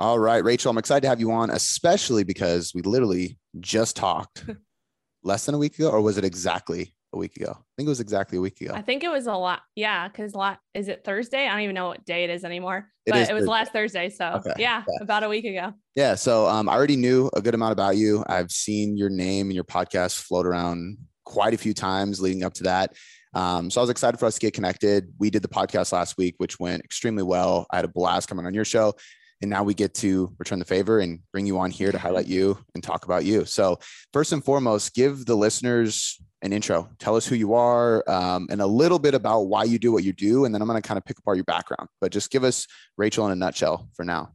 All right, Rachel, I'm excited to have you on, especially because we literally just talked less than a week ago, or was it exactly a week ago? I think it was exactly a week ago. I think it was a lot. Yeah, because a lot is it Thursday? I don't even know what day it is anymore. It but is it was Thursday. last Thursday. So Okay, yeah, yeah. about a week ago. Yeah. So um, I already knew a good amount about you. I've seen your name and your podcast float around quite a few times leading up to that. Um, so I was excited for us to get connected. We did the podcast last week, which went extremely well. I had a blast coming on your show. And now we get to return the favor and bring you on here to highlight you and talk about you. So, first and foremost, give the listeners an intro. Tell us who you are um, and a little bit about why you do what you do. And then I'm going to kind of pick apart your background, but just give us Rachel in a nutshell for now.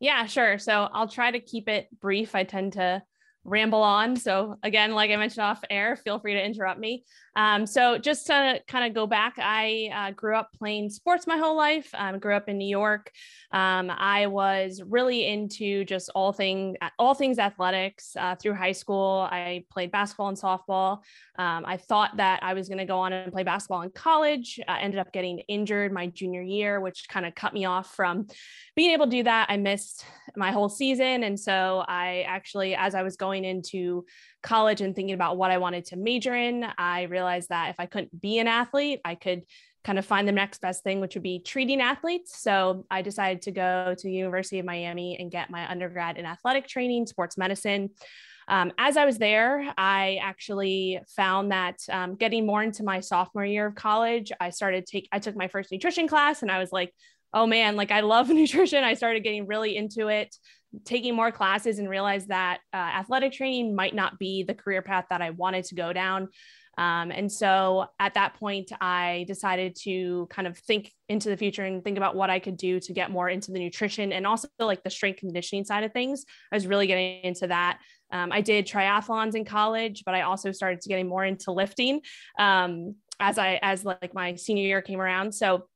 Yeah, sure. So I'll try to keep it brief. I tend to ramble on. So again, like I mentioned off air, feel free to interrupt me. Um, so just to kind of go back, I uh, grew up playing sports my whole life. Um, grew up in New York. Um, I was really into just all thing, all things athletics uh, through high school. I played basketball and softball. Um, I thought that I was going to go on and play basketball in college. I ended up getting injured my junior year, which kind of cut me off from being able to do that. I missed my whole season. And so I actually, as I was going into college and thinking about what I wanted to major in, I realized that if I couldn't be an athlete, I could kind of find the next best thing, which would be treating athletes. So I decided to go to the University of Miami and get my undergrad in athletic training, sports medicine. Um, as I was there, I actually found that um, getting more into my sophomore year of college, I started take I took my first nutrition class, and I was like, oh man, like I love nutrition. I started getting really into it, taking more classes, and realized that uh, athletic training might not be the career path that I wanted to go down. Um, and so at that point, I decided to kind of think into the future and think about what I could do to get more into the nutrition and also like the strength conditioning side of things. I was really getting into that. Um, I did triathlons in college, but I also started to getting more into lifting um, as I as like my senior year came around. So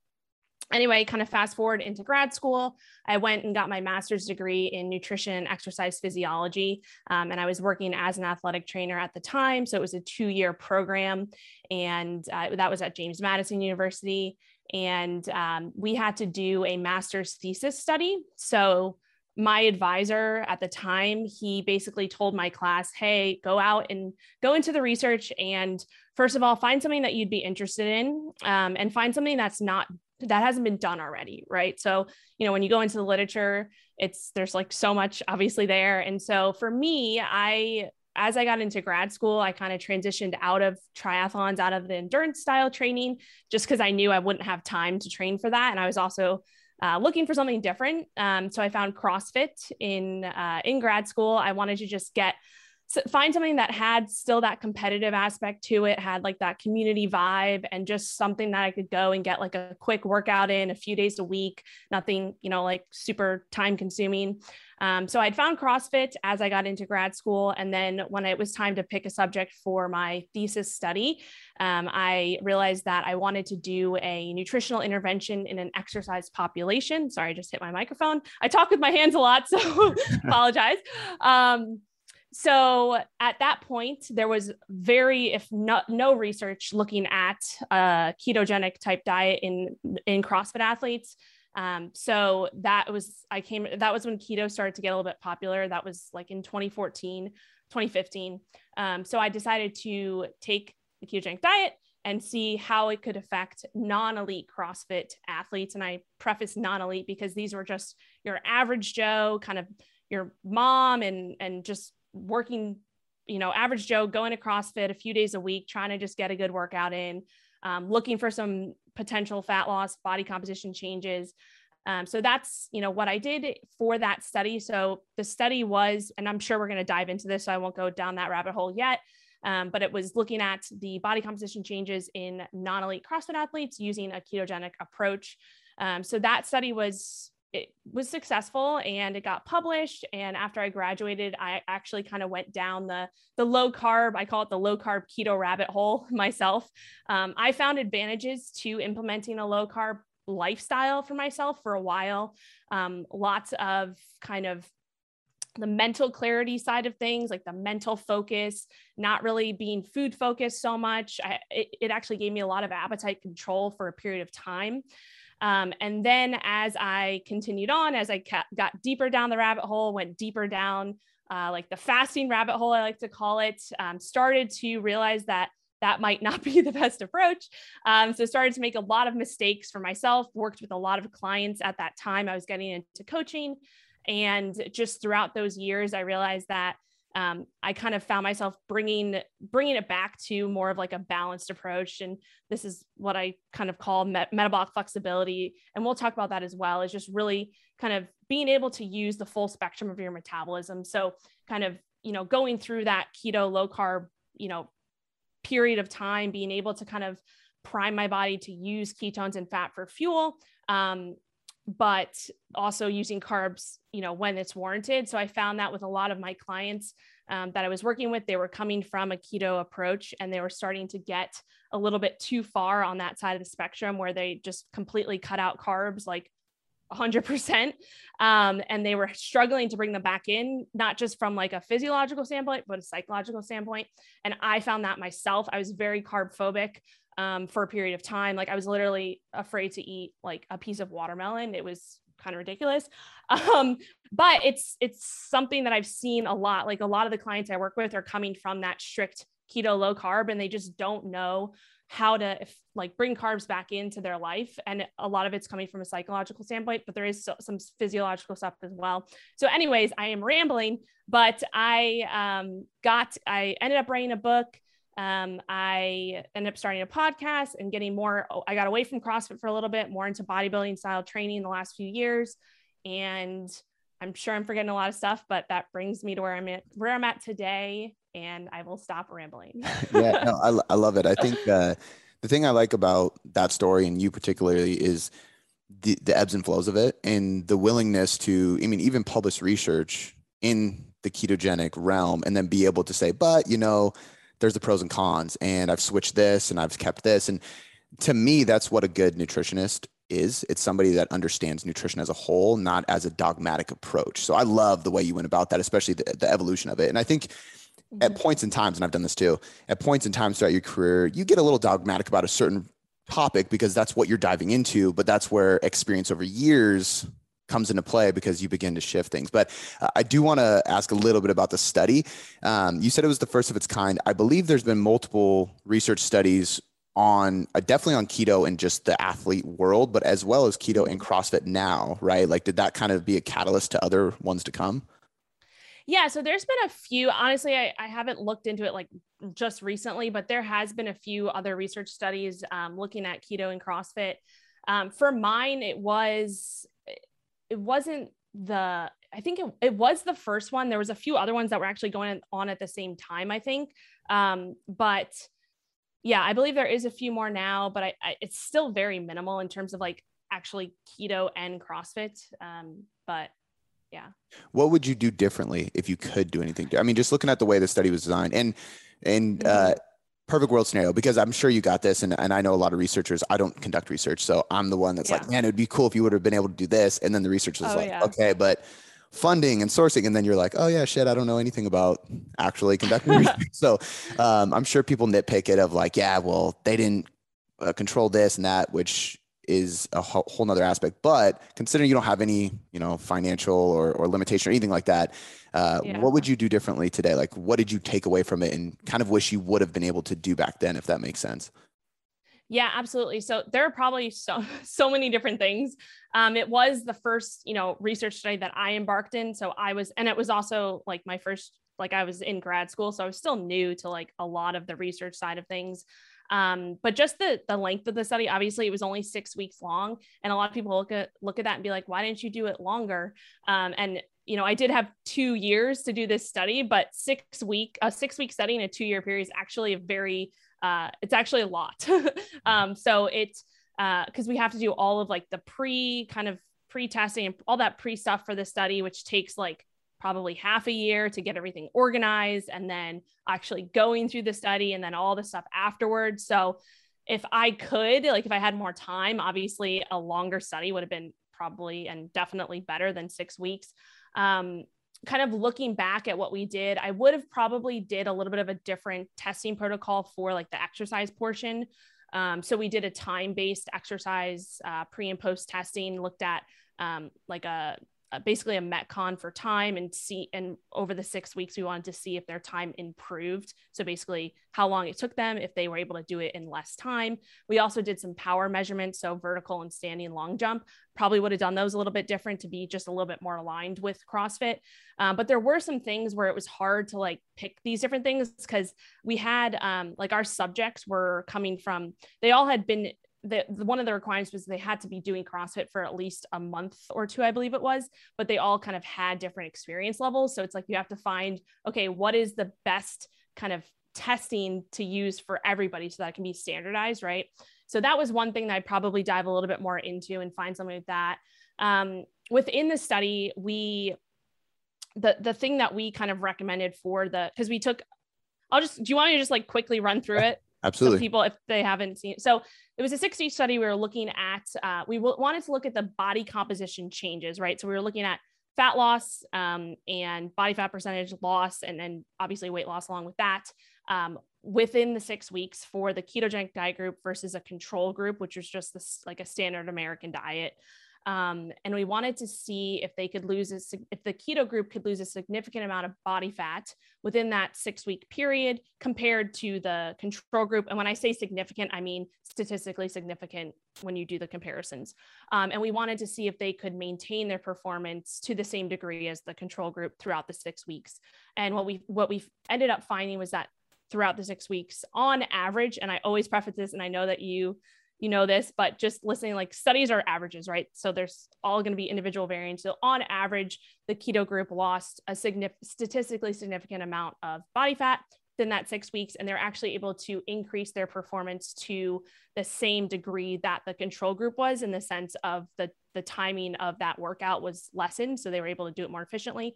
anyway, kind of fast forward into grad school, I went and got my master's degree in nutrition exercise physiology. Um, and I was working as an athletic trainer at the time. So it was a two year program. And uh, that was at James Madison University. And um, we had to do a master's thesis study. So my advisor at the time, he basically told my class, hey, go out and go into the research and first of all, find something that you'd be interested in um, and find something that's not that hasn't been done already right? So you know when you go into the literature it's there's like so much obviously there. And so for me i as i got into grad school i kind of transitioned out of triathlons out of the endurance style training just because i knew i wouldn't have time to train for that. And i was also uh, looking for something different. Um, so i found crossfit in uh, in grad school. I wanted to just get find something that had still that competitive aspect to it, had like that community vibe, and just something that I could go and get like a quick workout in a few days a week, nothing, you know, like super time consuming. Um, so I'd found CrossFit as I got into grad school. And then when it was time to pick a subject for my thesis study, um, I realized that I wanted to do a nutritional intervention in an exercise population. Sorry, I just hit my microphone. I talk with my hands a lot, so apologize. Um, so at that point there was very if not no research looking at a ketogenic type diet in in crossfit athletes. Um, so that was i came that was when keto started to get a little bit popular. That was like in 2014 2015 um, so i decided to take the ketogenic diet and see how it could affect non-elite CrossFit athletes. And I preface non-elite because these were just your average Joe, kind of your mom and and just working, you know, average Joe going to CrossFit a few days a week, trying to just get a good workout in, um, looking for some potential fat loss, body composition changes. Um, so that's you know what I did for that study. So the study was, and I'm sure we're going to dive into this, so I won't go down that rabbit hole yet. Um, but it was looking at the body composition changes in non-elite CrossFit athletes using a ketogenic approach. Um, so that study was it was successful and it got published. And after I graduated, I actually kind of went down the the low carb, I call it the low carb keto rabbit hole myself. Um, I found advantages to implementing a low carb lifestyle for myself for a while. Um, lots of kind of the mental clarity side of things, like the mental focus, not really being food focused so much. I, it, it actually gave me a lot of appetite control for a period of time. Um, and then as I continued on, as I got deeper down the rabbit hole, went deeper down uh, like the fasting rabbit hole, I like to call it, um, started to realize that that might not be the best approach. Um, so started to make a lot of mistakes for myself, worked with a lot of clients at that time. I was getting into coaching. And just throughout those years, I realized that um, I kind of found myself bringing bringing it back to more of like a balanced approach, and this is what I kind of call met- metabolic flexibility, and we'll talk about that as well. Is just really kind of being able to use the full spectrum of your metabolism. So, kind of you know going through that keto low carb you know period of time, being able to kind of prime my body to use ketones and fat for fuel. Um, but also using carbs, you know, when it's warranted. So I found that with a lot of my clients um, that I was working with, they were coming from a keto approach and they were starting to get a little bit too far on that side of the spectrum where they just completely cut out carbs like 100% um, and they were struggling to bring them back in not just from like a physiological standpoint but a psychological standpoint. And i found that myself. I was very carb phobic um, for a period of time. Like I was literally afraid to eat like a piece of watermelon. It was kind of ridiculous. Um, but it's it's something that I've seen a lot. Like a lot of the clients I work with are coming from that strict keto low carb and they just don't know how to if, like bring carbs back into their life and a lot of it's coming from a psychological standpoint but there is so, some physiological stuff as well so anyways i am rambling but i um, got i ended up writing a book um, I ended up starting a podcast and getting more. Oh, I got away from CrossFit for a little bit, more into bodybuilding style training in the last few years. And I'm sure I'm forgetting a lot of stuff, but that brings me to where I'm at, where I'm at today. And I will stop rambling. yeah, no, I, I love it. I think uh, the thing I like about that story and you particularly is the, the ebbs and flows of it and the willingness to, I mean, even publish research in the ketogenic realm and then be able to say, but you know, there's the pros and cons and I've switched this and I've kept this. And to me, that's what a good nutritionist is. It's somebody that understands nutrition as a whole, not as a dogmatic approach. So I love the way you went about that, especially the, the evolution of it. And I think mm-hmm. at points in times, and I've done this too, at points in times throughout your career, you get a little dogmatic about a certain topic because that's what you're diving into, but that's where experience over years comes into play because you begin to shift things. But uh, I do want to ask a little bit about the study. Um, you said it was the first of its kind. I believe there's been multiple research studies on uh, definitely on keto and just the athlete world, but as well as keto and CrossFit now, right? Like, did that kind of be a catalyst to other ones to come? Yeah, so there's been a few. Honestly, I, I haven't looked into it like just recently, but there has been a few other research studies um, looking at keto and CrossFit. Um, for mine, it was it wasn't the I think it, it was the first one. There was a few other ones that were actually going on at the same time, I think. Um, but yeah, I believe there is a few more now, but I, I, it's still very minimal in terms of like actually keto and CrossFit. Um, but yeah. What would you do differently if you could do anything? I mean, just looking at the way the study was designed and, and, mm-hmm. uh, perfect world scenario because I'm sure you got this and, and I know a lot of researchers. I don't conduct research. So I'm the one that's yeah. like, man, it would be cool if you would have been able to do this. And then the research was oh, like, yeah. okay, but funding and sourcing. And then you're like, oh yeah, shit, I don't know anything about actually conducting research. So um, I'm sure people nitpick it of like, yeah, well, they didn't uh, control this and that, which is a whole, whole nother aspect. But considering you don't have any, you know, financial or, or limitation or anything like that, uh, yeah. what would you do differently today? Like, what did you take away from it and kind of wish you would have been able to do back then, if that makes sense? Yeah, absolutely. So there are probably so so many different things. Um, it was the first, you know, research study that I embarked in. So I was, and it was also like my first, like I was in grad school, so I was still new to like a lot of the research side of things. Um, but just the the length of the study, obviously, it was only six weeks long, and a lot of people look at look at that and be like, why didn't you do it longer? Um, and you know, I did have two years to do this study, but six week, a six week study in a two year period is actually a very, uh, it's actually a lot. um, so it's, uh, cause we have to do all of like the pre kind of pre testing and all that pre stuff for the study, which takes like probably half a year to get everything organized and then actually going through the study and then all the stuff afterwards. So if I could, like if I had more time, obviously a longer study would have been probably and definitely better than six weeks um, kind of looking back at what we did, I would have probably did a little bit of a different testing protocol for like the exercise portion. Um, so we did a time based exercise uh, pre and post testing, looked at um, like a basically a metcon for time and see and over the six weeks we wanted to see if their time improved. So basically how long it took them if they were able to do it in less time. We also did some power measurements so vertical and standing long jump. Probably would have done those a little bit different to be just a little bit more aligned with crossfit. Um, but there were some things where it was hard to like pick these different things because we had um, like our subjects were coming from they all had been the, one of the requirements was they had to be doing CrossFit for at least a month or two, I believe it was, but they all kind of had different experience levels. So it's like you have to find, okay, what is the best kind of testing to use for everybody so that can be standardized, right? So that was one thing that I'd probably dive a little bit more into and find something like that. Um, within the study, we the the thing that we kind of recommended for the because we took I'll just do you want me to just like quickly run through it? Absolutely. So people, if they haven't seen it. So it was a 60 study. We were looking at, uh, we w- wanted to look at the body composition changes, right? So we were looking at fat loss um, and body fat percentage loss, and then obviously weight loss along with that um, within the six weeks for the ketogenic diet group versus a control group, which was just this like a standard American diet. Um, and we wanted to see if they could lose a, if the keto group could lose a significant amount of body fat within that six week period compared to the control group. And when I say significant, I mean statistically significant when you do the comparisons. Um, and we wanted to see if they could maintain their performance to the same degree as the control group throughout the six weeks. And what we what we ended up finding was that throughout the six weeks on average, and I always preface this, and I know that you you know this, but just listening, like studies are averages, right? So there's all going to be individual variance. So on average, the keto group lost a significant, statistically significant amount of body fat within that six weeks, and they're actually able to increase their performance to the same degree that the control group was, in the sense of the the timing of that workout was lessened, so they were able to do it more efficiently.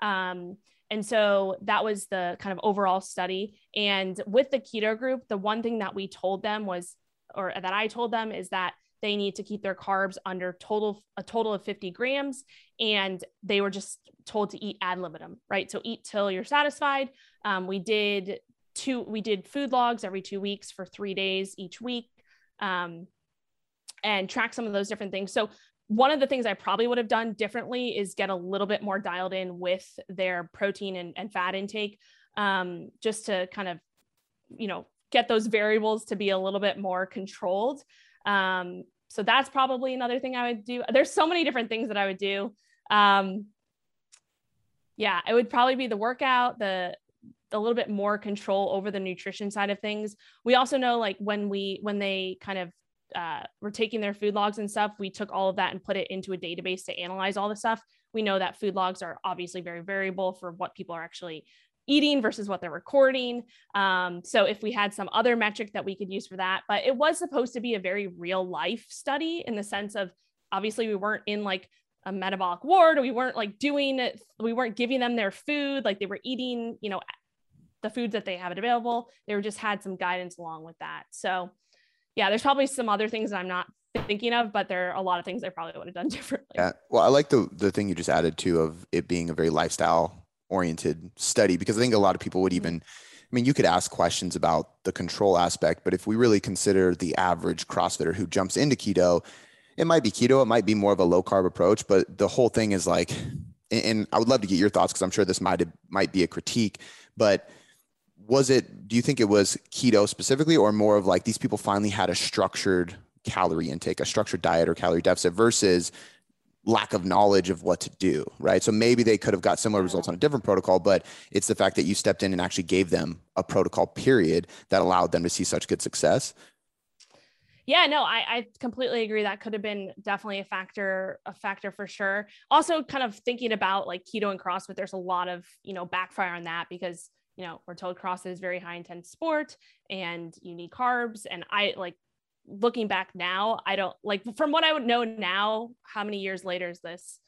Um, and so that was the kind of overall study. And with the keto group, the one thing that we told them was or that I told them is that they need to keep their carbs under total a total of 50 grams. And they were just told to eat ad libitum right? So eat till you're satisfied. Um, we did two we did food logs every two weeks for three days each week um, and track some of those different things. So one of the things I probably would have done differently is get a little bit more dialed in with their protein and, and fat intake, um, just to kind of, you know, get those variables to be a little bit more controlled. Um, so that's probably another thing I would do. There's so many different things that I would do. Um, yeah, it would probably be the workout, the a little bit more control over the nutrition side of things. We also know like when we when they kind of uh, were taking their food logs and stuff, we took all of that and put it into a database to analyze all the stuff. We know that food logs are obviously very variable for what people are actually eating versus what they're recording. Um, so if we had some other metric that we could use for that, but it was supposed to be a very real life study in the sense of obviously we weren't in like a metabolic ward, we weren't like doing it, we weren't giving them their food, like they were eating, you know, the foods that they have available. They were just had some guidance along with that. So yeah, there's probably some other things that I'm not thinking of, but there are a lot of things I probably would have done differently. Yeah. Well, I like the the thing you just added to of it being a very lifestyle oriented study because I think a lot of people would mm-hmm. even I mean, you could ask questions about the control aspect, but if we really consider the average CrossFitter who jumps into keto, it might be keto, it might be more of a low carb approach, but the whole thing is like, and I would love to get your thoughts because I'm sure this might might be a critique, but was it? Do you think it was keto specifically, or more of like these people finally had a structured calorie intake, a structured diet or calorie deficit versus lack of knowledge of what to do, right? So maybe they could have got similar results on a different protocol, but it's the fact that you stepped in and actually gave them a protocol period that allowed them to see such good success. Yeah, no, I, I completely agree. That could have been definitely a factor, a factor for sure. Also, kind of thinking about like keto and CrossFit, there's a lot of you know backfire on that because you know we're told CrossFit is very high intense sport and you need carbs, and I like looking back now, I don't like from what I would know now, how many years later is this?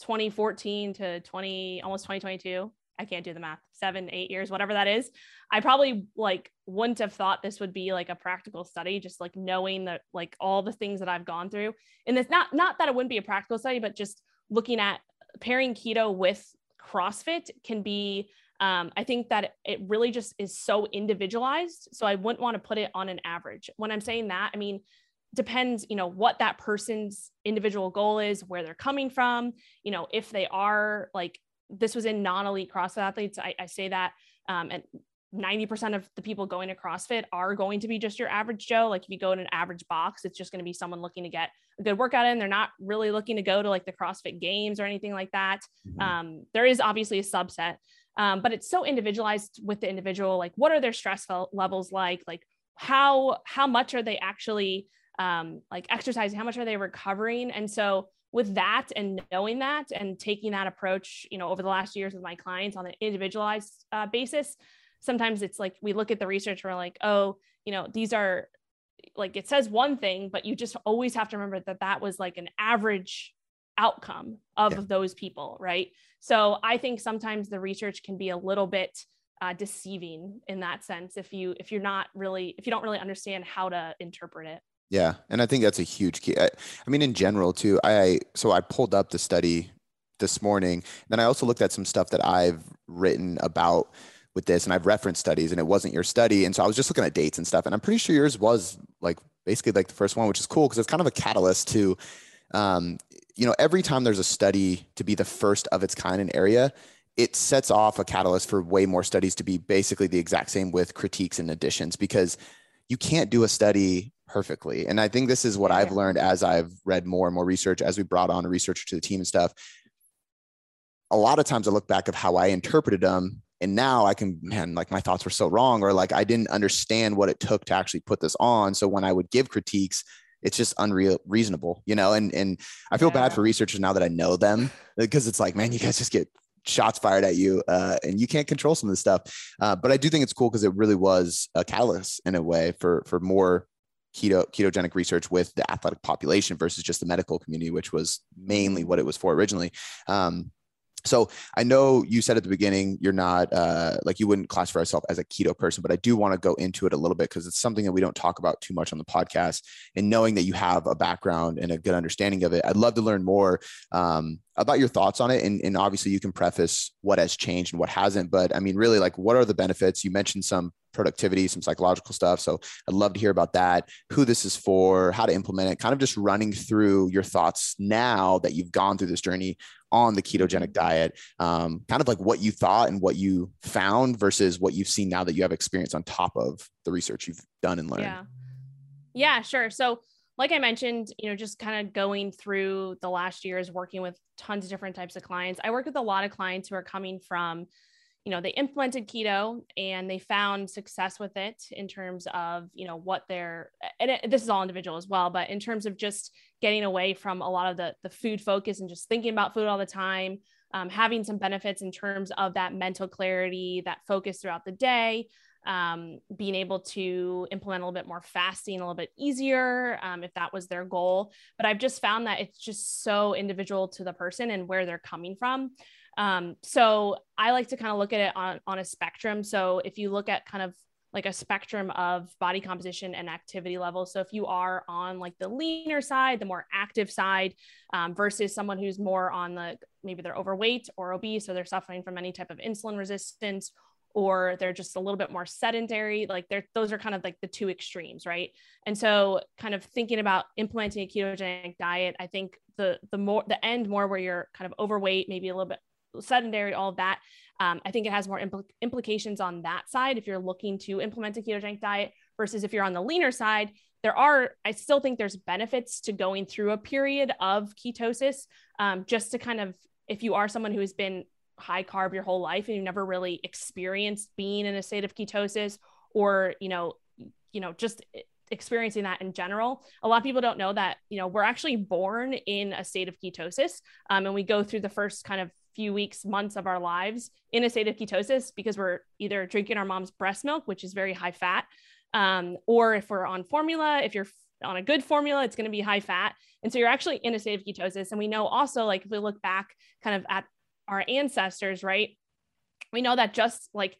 2014 to 20 almost 2022. I can't do the math. 7 8 years, whatever that is. I probably like wouldn't have thought this would be like a practical study just like knowing that like all the things that I've gone through. And it's not not that it wouldn't be a practical study, but just looking at pairing keto with CrossFit can be Um, I think that it really just is so individualized. So I wouldn't want to put it on an average. When I'm saying that, I mean, depends, you know, what that person's individual goal is, where they're coming from, you know, if they are like, this was in non-elite CrossFit athletes. I, I say that, um, and 90% of the people going to CrossFit are going to be just your average Joe. Like if you go in an average box, it's just going to be someone looking to get a good workout in. They're not really looking to go to like the CrossFit games or anything like that. Mm-hmm. Um, there is obviously a subset, um, but it's so individualized with the individual. Like what are their stress levels like? Like how, how much are they actually um, like exercising? How much are they recovering? And so with that and knowing that and taking that approach, you know, over the last years with my clients on an individualized uh, basis, sometimes it's like we look at the research and we're like oh you know these are like it says one thing but you just always have to remember that that was like an average outcome of yeah. those people right so i think sometimes the research can be a little bit uh, deceiving in that sense if you if you're not really if you don't really understand how to interpret it yeah and i think that's a huge key i, I mean in general too i so i pulled up the study this morning then i also looked at some stuff that i've written about with this and I've referenced studies and it wasn't your study. And so I was just looking at dates and stuff. And I'm pretty sure yours was like basically like the first one, which is cool because it's kind of a catalyst to, um, you know, every time there's a study to be the first of its kind in area, it sets off a catalyst for way more studies to be basically the exact same with critiques and additions because you can't do a study perfectly. And I think this is what. I've learned as I've read more and more research, as we brought on a researcher to the team and stuff. A lot of times I look back of how I interpreted them and now i can man like my thoughts were so wrong or like i didn't understand what it took to actually put this on so when i would give critiques it's just unreal reasonable you know and and i feel yeah. bad for researchers now that i know them because it's like man you guys just get shots fired at you uh, and you can't control some of this stuff uh, but i do think it's cool because it really was a catalyst in a way for for more keto ketogenic research with the athletic population versus just the medical community which was mainly what it was for originally um, so I know you said at the beginning you're not uh, like you wouldn't classify yourself as a keto person, but I do want to go into it a little bit because it's something that we don't talk about too much on the podcast. And knowing that you have a background and a good understanding of it, I'd love to learn more um, about your thoughts on it. And, and obviously, you can preface what has changed and what hasn't. But I mean, really, like, what are the benefits? You mentioned some productivity, some psychological stuff. So I'd love to hear about that, who this is for, how to implement it, kind of just running through your thoughts now that you've gone through this journey on the ketogenic diet, um, kind of like what you thought and what you found versus what you've seen now that you have experience on top of the research you've done and learned. Yeah. Yeah, sure. So like I mentioned, you know, just kind of going through the last years working with tons of different types of clients. I work with a lot of clients who are coming from you know they implemented keto and they found success with it in terms of you know what they're and it, this is all individual as well but in terms of just getting away from a lot of the the food focus and just thinking about food all the time um, having some benefits in terms of that mental clarity that focus throughout the day um, being able to implement a little bit more fasting a little bit easier um, if that was their goal. But i've just found that it's just so individual to the person and where they're coming from um, so I like to kind of look at it on, on a spectrum. So if you look at kind of like a spectrum of body composition and activity level. So if you are on like the leaner side, the more active side, um, versus someone who's more on the maybe they're overweight or obese, or they're suffering from any type of insulin resistance, or they're just a little bit more sedentary. Like they're those are kind of like the two extremes, right? And so, kind of thinking about implementing a ketogenic diet, I think the the more the end more where you're kind of overweight, maybe a little bit sedentary, all of that. Um, I think it has more impl- implications on that side if you're looking to implement a ketogenic diet versus if you're on the leaner side. There are, I still think there's benefits to going through a period of ketosis um, just to kind of, if you are someone who has been high carb your whole life and you've never really experienced being in a state of ketosis or, you know, you know, just experiencing that in general. A lot of people don't know that, you know, we're actually born in a state of ketosis. Um, and we go through the first kind of few weeks, months of our lives in a state of ketosis because we're either drinking our mom's breast milk, which is very high fat, um, or if we're on formula, if you're on a good formula, it's going to be high fat. And so you're actually in a state of ketosis. And we know also, like, if we look back kind of at our ancestors, right? We know that just like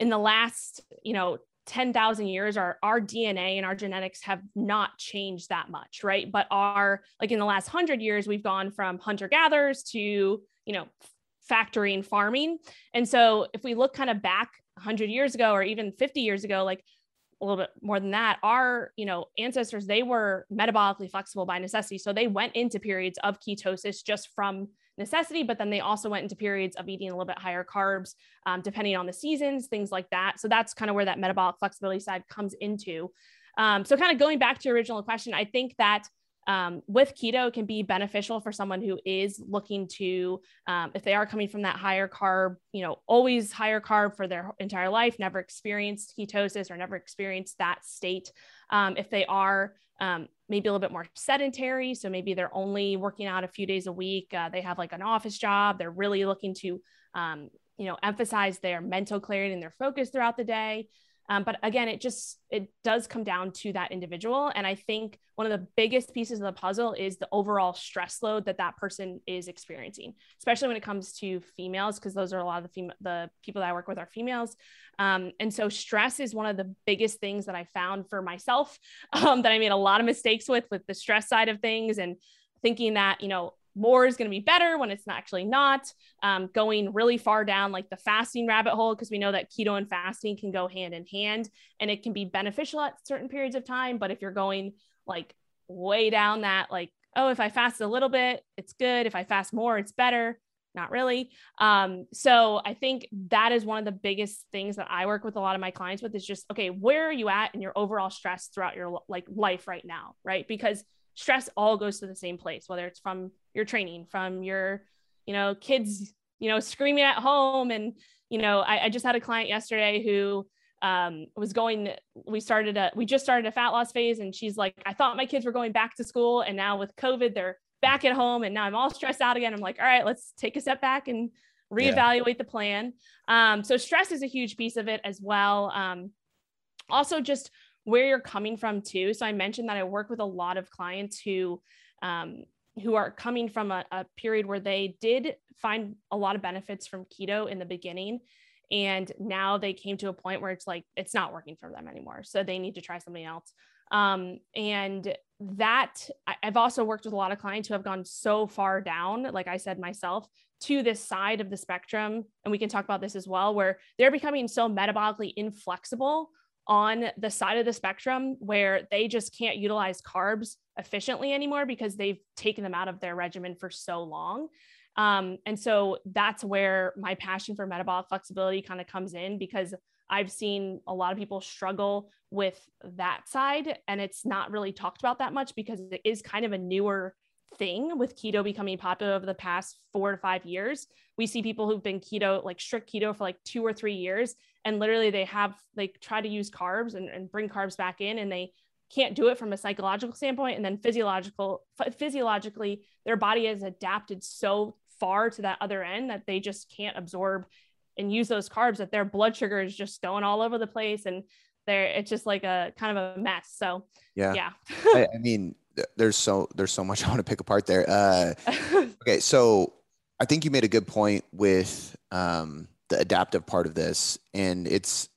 in the last, you know, 10,000 years, our, our DNA and our genetics have not changed that much, right? But our, like in the last hundred years, we've gone from hunter gatherers to, you know, factory and farming. And so if we look kind of back 100 years ago or even 50 years ago, like a little bit more than that, our, you know, ancestors, they were metabolically flexible by necessity. So they went into periods of ketosis just from necessity, but then they also went into periods of eating a little bit higher carbs, um, depending on the seasons, things like that. So that's kind of where that metabolic flexibility side comes into. Um, so kind of going back to your original question, I think that um, with keto can be beneficial for someone who is looking to um, if they are coming from that higher carb you know always higher carb for their entire life never experienced ketosis or never experienced that state. Um, if they are um, maybe a little bit more sedentary so maybe they're only working out a few days a week uh, they have like an office job they're really looking to um, you know emphasize their mental clarity and their focus throughout the day um, but again, it just it does come down to that individual. And I think one of the biggest pieces of the puzzle is the overall stress load that that person is experiencing, especially when it comes to females, because those are a lot of the fem- the people that I work with are females. Um, and so stress is one of the biggest things that I found for myself um, that I made a lot of mistakes with with the stress side of things and thinking that you know more is going to be better when it's actually not um, going really far down like the fasting rabbit hole because we know that keto and fasting can go hand in hand and it can be beneficial at certain periods of time but if you're going like way down that like oh if i fast a little bit it's good. If i fast more it's better. Not really. Um, so i think that is one of the biggest things that i work with a lot of my clients with is just okay where are you at in your overall stress throughout your like life right now right? Because stress all goes to the same place, whether it's from your training, from your, you know, kids, you know, screaming at home. And, you know, I, I just had a client yesterday who um, was going, we started a, we just started a fat loss phase. And she's like, I thought my kids were going back to school. And now with COVID, they're back at home. And now I'm all stressed out again. I'm like, all right, let's take a step back and reevaluate yeah. the plan. Um, so stress is a huge piece of it as well. Um, also just where you're coming from too. So I mentioned that I work with a lot of clients who um, who are coming from a, a period where they did find a lot of benefits from keto in the beginning and now they came to a point where it's like it's not working for them anymore. So they need to try something else. Um, and that i've also worked with a lot of clients who have gone so far down like i said myself to this side of the spectrum. And we can talk about this as well where they're becoming so metabolically inflexible on the side of the spectrum where they just can't utilize carbs efficiently anymore because they've taken them out of their regimen for so long. Um, and so that's where my passion for metabolic flexibility kind of comes in because I've seen a lot of people struggle with that side and it's not really talked about that much because it is kind of a newer thing with keto becoming popular over the past four to five years. We see people who've been keto, like strict keto for like two or three years, and literally they have they try to use carbs and, and bring carbs back in and they can't do it from a psychological standpoint. And then physiological physiologically their body has adapted so far to that other end that they just can't absorb and use those carbs that their blood sugar is just going all over the place and they're it's just like a kind of a mess. So yeah. yeah. I, I, mean there's so there's so much i want to pick apart there. Uh okay so i think you made a good point with um the adaptive part of this and it's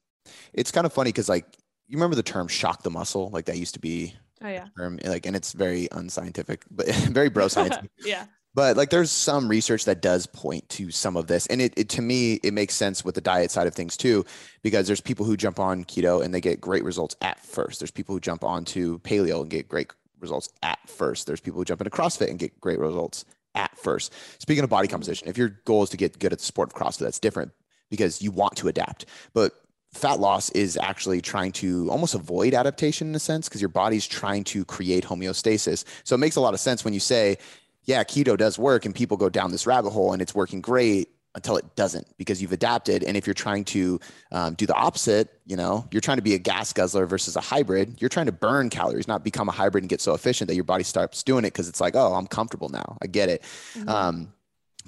it's kind of funny because like you remember the term shock the muscle? Like that used to be oh yeah. term like and it's very unscientific but very bro science yeah. But like there's some research that does point to some of this and it, it, to me it makes sense with the diet side of things too because there's people who jump on keto and they get great results at first. There's people who jump onto paleo and get great results at first. There's people who jump into crossfit and get great results at first. Speaking of body composition if your goal is to get good at the sport of crossfit that's different because you want to adapt. But fat loss is actually trying to almost avoid adaptation in a sense because your body's trying to create homeostasis. So it makes a lot of sense when you say, yeah, keto does work and people go down this rabbit hole and it's working great until it doesn't because you've adapted. And if you're trying to um, do the opposite, you know, you're trying to be a gas guzzler versus a hybrid, you're trying to burn calories, not become a hybrid and get so efficient that your body starts doing it because it's like, oh, I'm comfortable now. I get it. Mm-hmm. Um,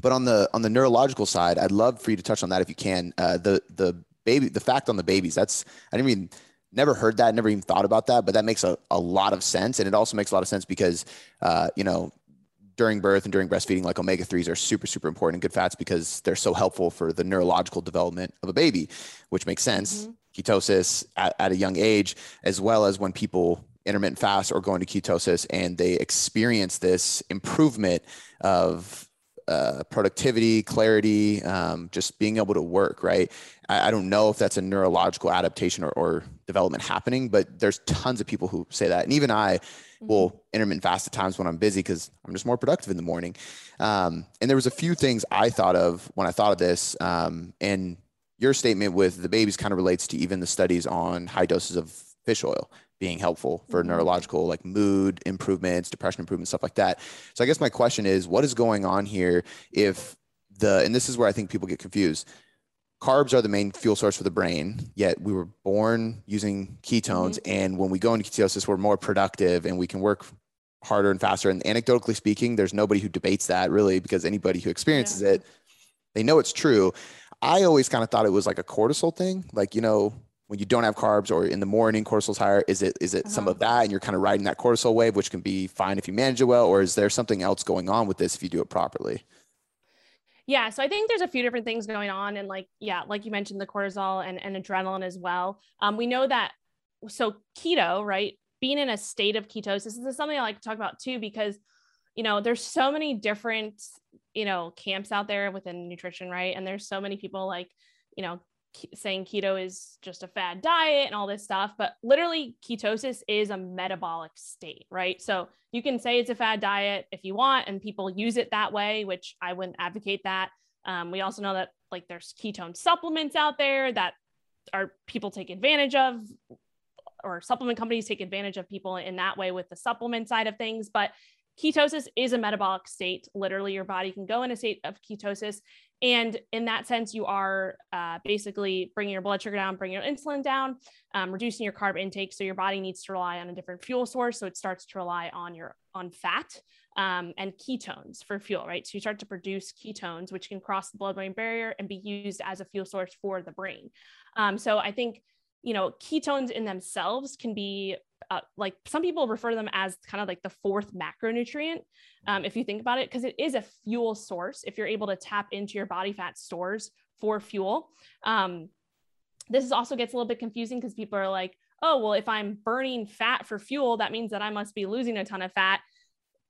but on the on the neurological side, I'd love for you to touch on that if you can. Uh, the the baby, the fact on the babies. That's I didn't even never heard that, never even thought about that, but that makes a, a lot of sense, and it also makes a lot of sense because uh, you know during birth and during breastfeeding, like omega 3s are super, super important in good fats because they're so helpful for the neurological development of a baby, which makes sense. Mm-hmm. Ketosis at, at, a young age, as well as when people intermittent fast or go into ketosis and they experience this improvement of uh, productivity, clarity, um, just being able to work, right? I, I, don't know if that's a neurological adaptation or, or, development happening, but there's tons of people who say that. And even I mm-hmm. will intermittent fast at times when I'm busy because I'm just more productive in the morning. Um, and there was a few things I thought of when I thought of this. Um, and your statement with the babies kind of relates to even the studies on high doses of fish oil being helpful for mm-hmm. neurological like mood improvements depression improvements stuff like that so i guess my question is what is going on here if the and this is where i think people get confused carbs are the main fuel source for the brain yet we were born using ketones mm-hmm. and when we go into ketosis we're more productive and we can work harder and faster and anecdotally speaking there's nobody who debates that really because anybody who experiences yeah. it they know it's true i always kind of thought it was like a cortisol thing like you know when you don't have carbs or in the morning cortisol's higher is it is it uh-huh. some of that and you're kind of riding that cortisol wave which can be fine if you manage it well or is there something else going on with this if you do it properly yeah so i think there's a few different things going on and like yeah like you mentioned the cortisol and, and adrenaline as well um, we know that so keto right being in a state of ketosis this is something i like to talk about too because you know there's so many different you know camps out there within nutrition right and there's so many people like you know saying keto is just a fad diet and all this stuff, but literally ketosis is a metabolic state, right? So you can say it's a fad diet if you want, and people use it that way, which I wouldn't advocate that. Um, we also know that like there's ketone supplements out there that are people take advantage of, or supplement companies take advantage of people in that way with the supplement side of things. But ketosis is a metabolic state. Literally, your body can go in a state of ketosis and in that sense, you are uh, basically bringing your blood sugar down, bringing your insulin down, um, reducing your carb intake. So your body needs to rely on a different fuel source. So it starts to rely on your on fat um, and ketones for fuel, right? So you start to produce ketones, which can cross the blood-brain barrier and be used as a fuel source for the brain. Um, so I think you know ketones in themselves can be uh, like some people refer to them as kind of like the fourth macronutrient um, if you think about it because it is a fuel source if you're able to tap into your body fat stores for fuel. Um, this also gets a little bit confusing because people are like oh well if i'm burning fat for fuel that means that i must be losing a ton of fat.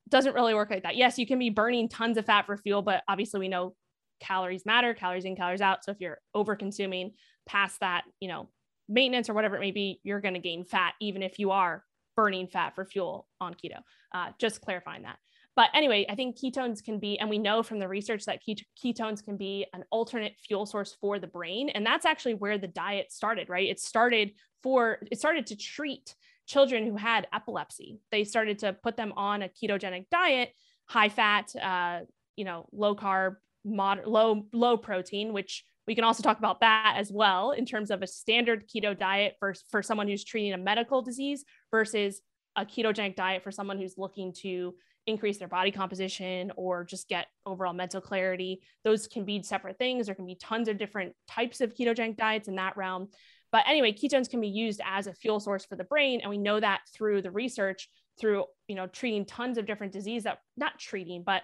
Doesn't really work like that. Yes you can be burning tons of fat for fuel but obviously we know calories matter calories in calories out. So if you're over consuming past that you know maintenance or whatever it may be, you're going to gain fat, even if you are burning fat for fuel on keto. Uh, just clarifying that. But anyway, I think ketones can be, and we know from the research that ketones can be an alternate fuel source for the brain. And that's actually where the diet started, right? It started for, it started to treat children who had epilepsy. They started to put them on a ketogenic diet, high fat, uh, you know, low carb, mod- low, low protein, which we can also talk about that as well in terms of a standard keto diet for, for someone who's treating a medical disease versus a ketogenic diet for someone who's looking to increase their body composition or just get overall mental clarity. Those can be separate things. There can be tons of different types of ketogenic diets in that realm. But anyway, ketones can be used as a fuel source for the brain. And we know that through the research, through you know treating tons of different disease that not treating, but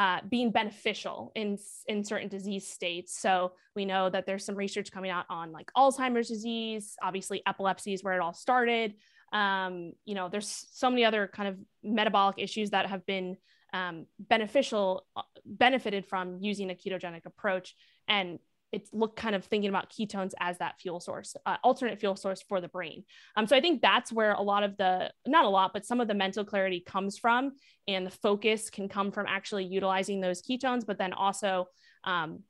uh, being beneficial in in certain disease states. So we know that there's some research coming out on like Alzheimer's disease, obviously epilepsy is where it all started. Um, you know, there's so many other kind of metabolic issues that have been um, beneficial, uh, benefited from using a ketogenic approach. And it's look kind of thinking about ketones as that fuel source, uh, alternate fuel source for the brain. Um, so I think that's where a lot of the, not a lot, but some of the mental clarity comes from, and the focus can come from actually utilizing those ketones, but then also, um,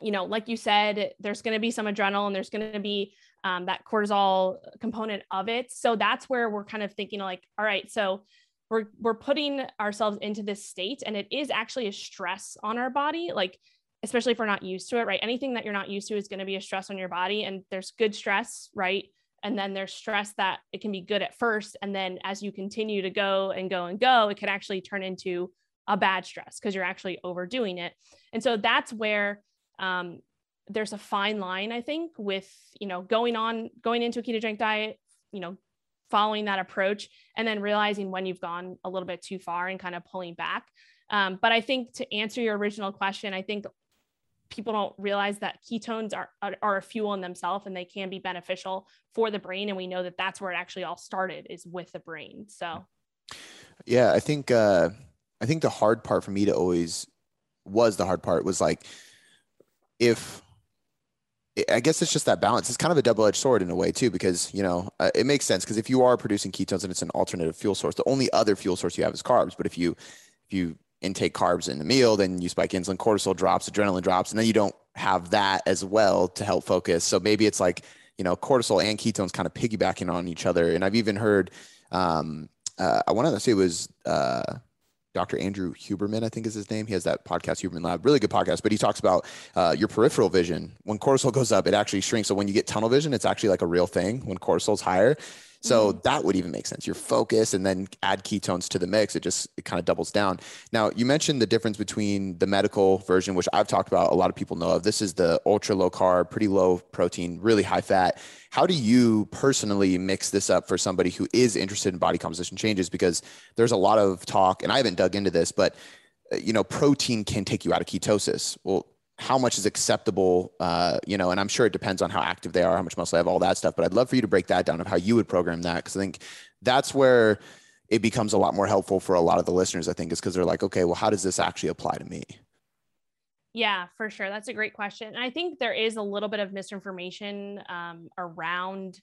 you know, like you said, there's going to be some adrenaline, there's going to be um, that cortisol component of it. So that's where we're kind of thinking like, all right, so we're we're putting ourselves into this state, and it is actually a stress on our body, like especially if we're not used to it, right? Anything that you're not used to is going to be a stress on your body. And there's good stress, right? And then there's stress that it can be good at first. And then as you continue to go and go and go, it can actually turn into a bad stress because you're actually overdoing it. And so that's where um, there's a fine line, I think, with, you know, going on, going into a ketogenic diet, you know, following that approach and then realizing when you've gone a little bit too far and kind of pulling back. Um, but I think to answer your original question, I think people don't realize that ketones are, are, are a fuel in themselves and they can be beneficial for the brain and we know that that's where it actually all started is with the brain so yeah i think uh i think the hard part for me to always was the hard part was like if I guess it's just that balance. It's kind of a double edged sword in a way too, because you know uh, it makes sense because if you are producing ketones and it's an alternative fuel source, the only other fuel source you have is carbs. But if you if you intake carbs in the meal, then you spike insulin, cortisol drops, adrenaline drops, and then you don't have that as well to help focus. So maybe it's like you know cortisol and ketones kind of piggybacking on each other. And I've even heard um, uh, I wanted to say it was uh, Dr. Andrew Huberman, I think is his name. He has that podcast, Huberman Lab, really good podcast. But he talks about uh, your peripheral vision. When cortisol goes up, it actually shrinks. So when you get tunnel vision, it's actually like a real thing. When cortisol's higher, so mm-hmm. that would even make sense. Your focus and then add ketones to the mix. It just it kind of doubles down. Now you mentioned the difference between the medical version, which I've talked about, a lot of people know of. This is the ultra low carb, pretty low protein, really high fat. How do you personally mix this up for somebody who is interested in body composition changes? Because there's a lot of talk, and I haven't dug into this, but uh, you know, protein can take you out of ketosis. Well, how much is acceptable uh, you know and i'm sure it depends on how active they are how much muscle they have all that stuff but i'd love for you to break that down of how you would program that because i think that's where it becomes a lot more helpful for a lot of the listeners i think is because they're like okay well how does this actually apply to me? Yeah for sure. That's a great question and i think there is a little bit of misinformation um, around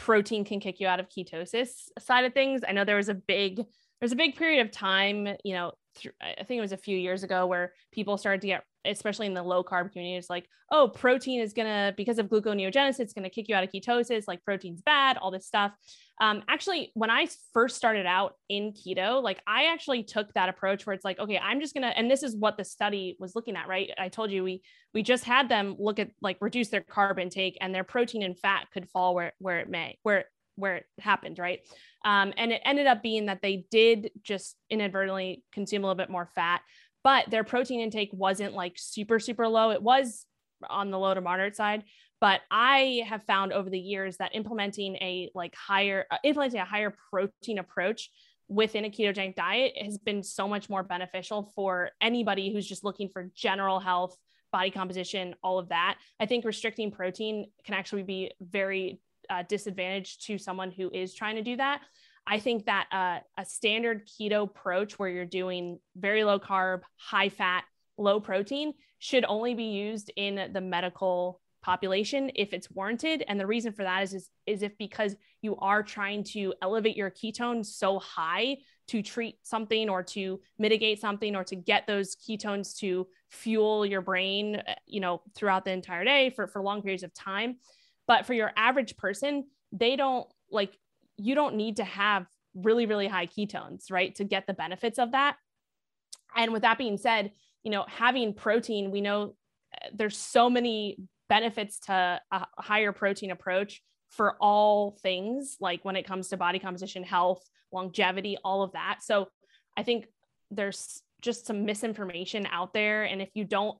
protein can kick you out of ketosis side of things. I know there was a big there's a big period of time you know I think it was a few years ago where people started to get especially in the low carb community, it's like, oh, protein is gonna, because of gluconeogenesis, it's gonna kick you out of ketosis, like protein's bad, all this stuff. Um, actually, when I first started out in keto, like I actually took that approach where it's like, okay, I'm just gonna, and this is what the study was looking at, right? I told you we we just had them look at like reduce their carb intake and their protein and fat could fall where where it may, where where it happened, right? Um, and it ended up being that they did just inadvertently consume a little bit more fat but their protein intake wasn't like super, super low. It was on the low to moderate side. But I have found over the years that implementing a like higher, uh, implementing a higher protein approach within a ketogenic diet has been so much more beneficial for anybody who's just looking for general health, body composition, all of that. I think restricting protein can actually be very uh, disadvantaged to someone who is trying to do that. I think that uh, a standard keto approach where you're doing very low carb, high fat, low protein should only be used in the medical population if it's warranted. And the reason for that is, is, is if because you are trying to elevate your ketones so high to treat something or to mitigate something or to get those ketones to fuel your brain, uh, you know, throughout the entire day for, for long periods of time. But for your average person, they don't like you don't need to have really, really high ketones, right, to get the benefits of that. And with that being said, you know, having protein, we know uh, there's so many benefits to a higher protein approach for all things, like when it comes to body composition, health, longevity, all of that. So I think there's just some misinformation out there. And if you don't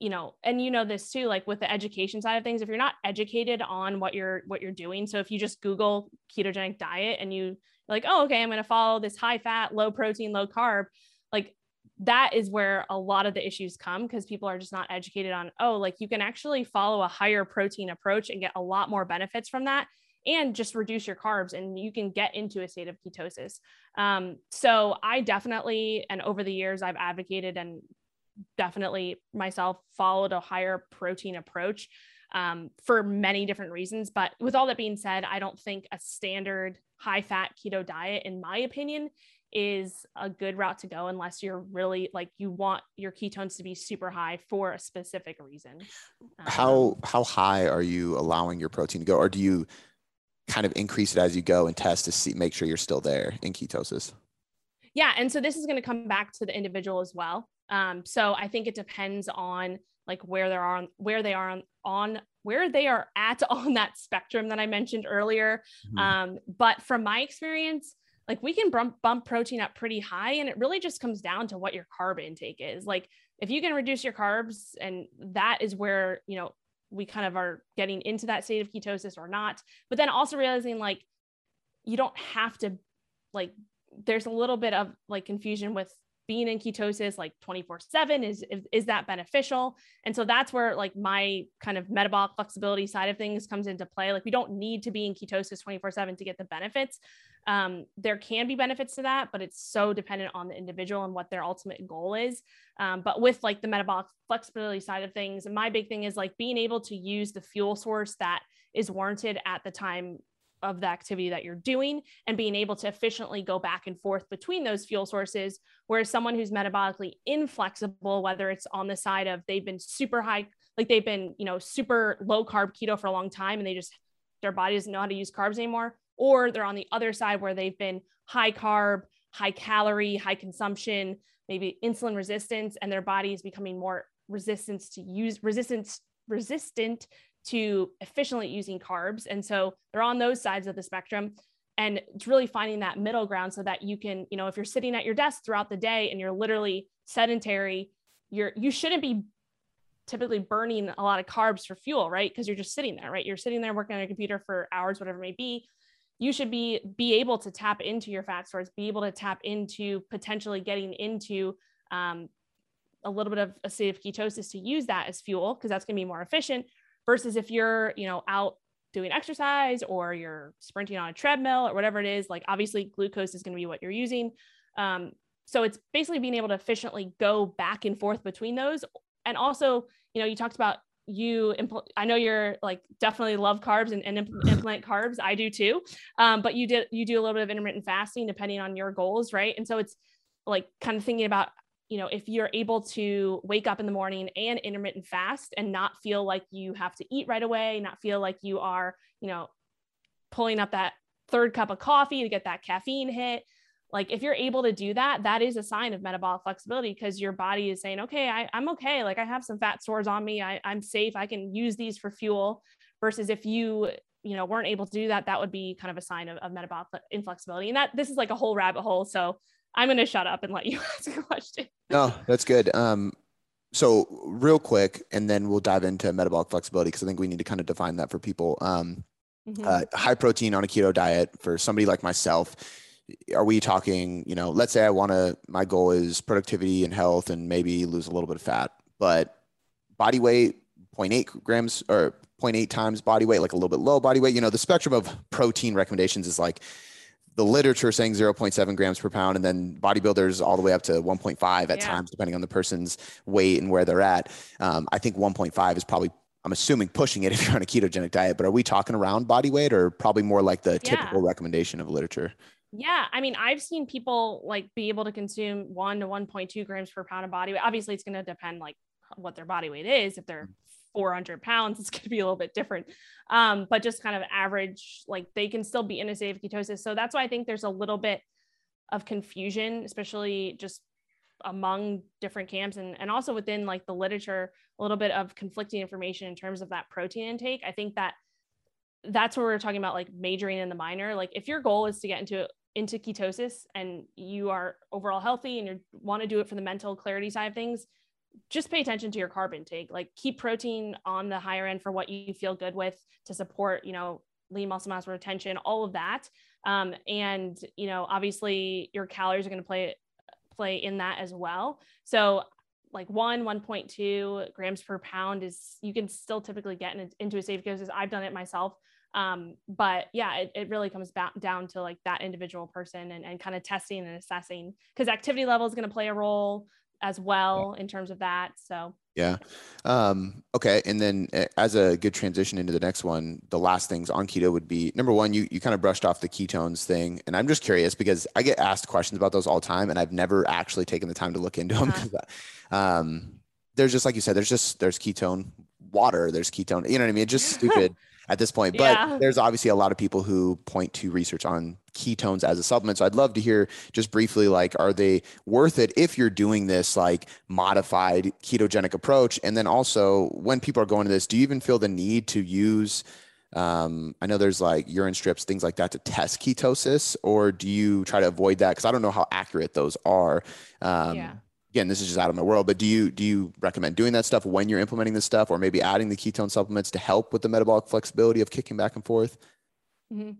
you know and you know this too like with the education side of things if you're not educated on what you're what you're doing so if you just google ketogenic diet and you like oh okay i'm going to follow this high fat low protein low carb like that is where a lot of the issues come because people are just not educated on oh like you can actually follow a higher protein approach and get a lot more benefits from that and just reduce your carbs and you can get into a state of ketosis. Um, so i definitely and over the years i've advocated and definitely myself followed a higher protein approach um, for many different reasons. But with all that being said, I don't think a standard high fat keto diet, in my opinion, is a good route to go unless you're really like you want your ketones to be super high for a specific reason. Um, how how high are you allowing your protein to go, or do you kind of increase it as you go and test to see make sure you're still there in ketosis? Yeah, and so this is going to come back to the individual as well. Um, so I think it depends on like where they are on where they are on, on where they are at on that spectrum that I mentioned earlier. Mm-hmm. Um, but from my experience, like we can bump, bump protein up pretty high, and it really just comes down to what your carb intake is. Like if you can reduce your carbs, and that is where you know we kind of are getting into that state of ketosis or not. But then also realizing like you don't have to like there's a little bit of like confusion with being in ketosis like 24 7 is, is that beneficial? And so that's where like my kind of metabolic flexibility side of things comes into play. Like we don't need to be in ketosis 24 7 to get the benefits. Um, there can be benefits to that but it's so dependent on the individual and what their ultimate goal is. Um, but with like the metabolic flexibility side of things my big thing is like being able to use the fuel source that is warranted at the time of the activity that you're doing and being able to efficiently go back and forth between those fuel sources. Whereas someone who's metabolically inflexible, whether it's on the side of they've been super high, like they've been, you know, super low carb keto for a long time and they just, their body doesn't know how to use carbs anymore, or they're on the other side where they've been high carb, high calorie, high consumption, maybe insulin resistance, and their body is becoming more resistant to use resistance resistant to efficiently using carbs. And so they're on those sides of the spectrum. And it's really finding that middle ground so that you can, you know, if you're sitting at your desk throughout the day and you're literally sedentary, you're you shouldn't be typically burning a lot of carbs for fuel, right? Because you're just sitting there, right? You're sitting there working on your computer for hours, whatever it may be. You should be be able to tap into your fat stores, be able to tap into potentially getting into um, a little bit of a state of ketosis to use that as fuel because that's going to be more efficient versus if you're, you know, out doing exercise or you're sprinting on a treadmill or whatever it is, like obviously glucose is going to be what you're using. Um, so it's basically being able to efficiently go back and forth between those. And also, you know, you talked about you impl- i know you're like definitely love carbs and, and implement carbs i do too um, but you did you do a little bit of intermittent fasting depending on your goals right and so it's like kind of thinking about you know, if you're able to wake up in the morning and intermittent fast and not feel like you have to eat right away, not feel like you are, you know, pulling up that third cup of coffee to get that caffeine hit. Like if you're able to do that, that is a sign of metabolic flexibility because your body is saying, okay, I, am okay. Like I have some fat stores on me. I, I'm safe. I can use these for fuel. Versus if you, you know, weren't able to do that, that would be kind of a sign of, of metabolic inflexibility. And that this is like a whole rabbit hole. So I'm going to shut up and let you ask a question. no, that's good. Um, so real quick, and then we'll dive into metabolic flexibility because I think we need to kind of define that for people. Um, mm-hmm. uh, high protein on a keto diet for somebody like myself. Are we talking, you know, let's say I want to, my goal is productivity and health and maybe lose a little bit of fat, but body weight 0.8 grams or 0.8 times body weight, like a little bit low body weight. You know, the spectrum of protein recommendations is like the literature saying 0.7 grams per pound and then bodybuilders all the way up to 1.5 at yeah. times depending on the person's weight and where they're at. Um, i think 1.5 is probably i'm assuming pushing it if you're on a ketogenic diet but are we talking around body weight or probably more like the yeah. typical recommendation of literature? Yeah i mean i've seen people like be able to consume 1 to 1.2 grams per pound of body weight. Obviously it's going to depend like what their body weight is. If they're 400 pounds, it's going to be a little bit different. Um, but just kind of average, like they can still be in a state of ketosis. So that's why I think there's a little bit of confusion, especially just among different camps and, and also within like the literature, a little bit of conflicting information in terms of that protein intake. I think that that's where we're talking about like majoring in the minor. Like if your goal is to get into into ketosis and you are overall healthy and you want to do it for the mental clarity side of things, just pay attention to your carb intake like keep protein on the higher end for what you feel good with to support you know lean muscle mass retention all of that. Um, and you know obviously your calories are going to play play in that as well. So like one 1.2 grams per pound is you can still typically get in, into a safe doses. I've done it myself. Um, but yeah it, it really comes back down to like that individual person and, and kind of testing and assessing because activity level is going to play a role as well in terms of that. So yeah. Um, okay. And then eh, as a good transition into the next one, the last things on keto would be number one, you, you kind of brushed off the ketones thing. And I'm just curious because I get asked questions about those all the time and I've never actually taken the time to look into them. Uh-huh. um, there's just, like you said, there's just, there's ketone water, there's ketone, you know what I mean? It's just stupid at this point. But yeah. there's obviously a lot of people who point to research on ketones as a supplement. So I'd love to hear just briefly like, are they worth it if you're doing this like modified ketogenic approach? And then also, when people are going to this, do you even feel the need to use? Um, I know there's like urine strips, things like that to test ketosis, or do you try to avoid that? Because I don't know how accurate those are. Um, yeah again, this is just out of my world, but do you do you recommend doing that stuff when you're implementing this stuff, or maybe adding the ketone supplements to help with the metabolic flexibility of kicking back and forth? Mm-hmm.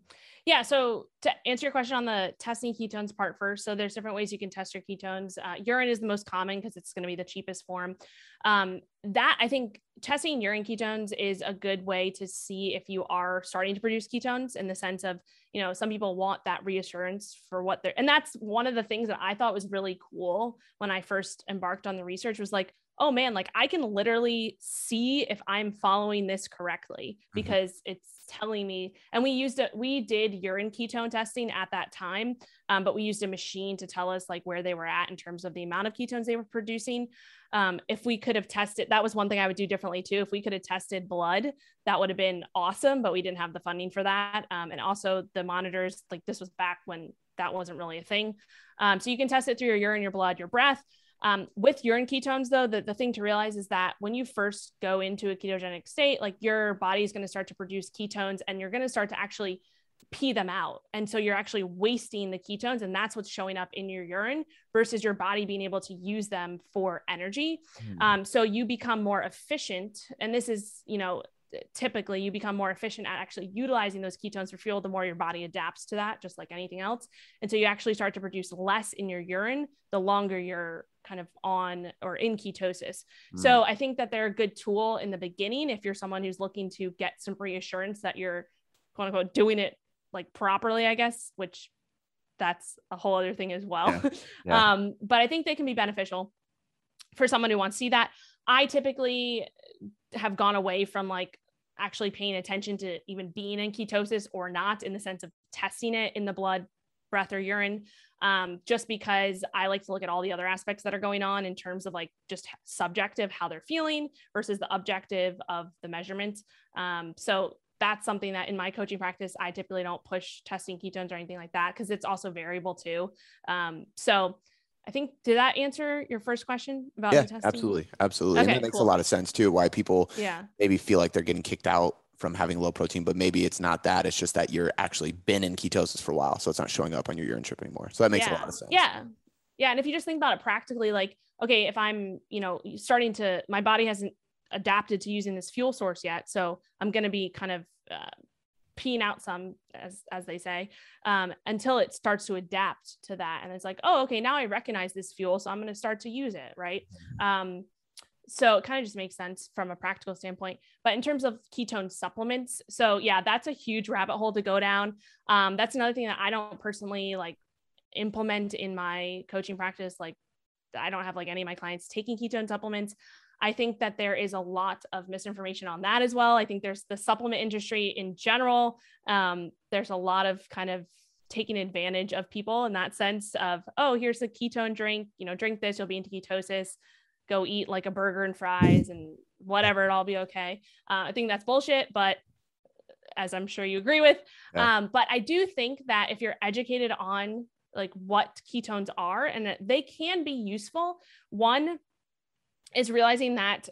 Yeah. So to answer your question on the testing ketones part first, so there's different ways you can test your ketones. Uh, urine is the most common because it's going to be the cheapest form. Um, that I think testing urine ketones is a good way to see if you are starting to produce ketones in the sense of, you know, some people want that reassurance for what they're, and that's one of the things that I thought was really cool when I first embarked on the research was like, oh man, like I can literally see if I'm following this correctly mm-hmm. because mm-hmm. it's telling me. And we used it, we did urine ketone testing at that time, um, but we used a machine to tell us like where they were at in terms of the amount of ketones they were producing. Um, if we could have tested, that was one thing I would do differently too. If we could have tested blood, that would have been awesome, but we didn't have the funding for that. Um, and also the monitors, like this was back when that wasn't really a thing. Um, so you can test it through your urine, your blood, your breath. Um, with urine ketones, though, the, the thing to realize is that when you first go into a ketogenic state, like your body is going to start to produce ketones and you're going to start to actually pee them out. And so you're actually wasting the ketones, and that's what's showing up in your urine versus your body being able to use them for energy. Mm. Um, so you become more efficient. And this is, you know, typically you become more efficient at actually utilizing those ketones for fuel the more your body adapts to that just like anything else and so you actually start to produce less in your urine the longer you're kind of on or in ketosis mm. so i think that they're a good tool in the beginning if you're someone who's looking to get some reassurance that you're quote unquote doing it like properly i guess which that's a whole other thing as well yeah. Yeah. um but i think they can be beneficial for someone who wants to see that i typically have gone away from like actually paying attention to even being in ketosis or not in the sense of testing it in the blood breath or urine um, just because i like to look at all the other aspects that are going on in terms of like just subjective how they're feeling versus the objective of the measurement. Um, so that's something that in my coaching practice i typically don't push testing ketones or anything like that because it's also variable too. Um, so I think did that answer your first question about yeah, absolutely, absolutely, okay, and it makes cool. a lot of sense too. Why people yeah maybe feel like they're getting kicked out from having low protein, but maybe it's not that. It's just that you're actually been in ketosis for a while, so it's not showing up on your urine trip anymore. So that makes yeah. a lot of sense. Yeah, yeah, and if you just think about it practically, like okay, if I'm you know starting to my body hasn't adapted to using this fuel source yet, so I'm going to be kind of uh, peeing out some as as they say um, until it starts to adapt to that. And it's like oh okay now i recognize this fuel so i'm going to start to use it right? Mm-hmm. um, so it kind of just makes sense from a practical standpoint. But in terms of ketone supplements so yeah that's a huge rabbit hole to go down. Um, that's another thing that i don't personally like implement in my coaching practice. Like i don't have like any of my clients taking ketone supplements I think that there is a lot of misinformation on that as well. I think there's the supplement industry in general. Um, there's a lot of kind of taking advantage of people in that sense of, oh, here's a ketone drink, you know, drink this, you'll be into ketosis, go eat like a burger and fries and whatever, it'll all be okay. Uh, I think that's bullshit, but as I'm sure you agree with. Yeah. Um, but I do think that if you're educated on like what ketones are and that they can be useful, one, is realizing that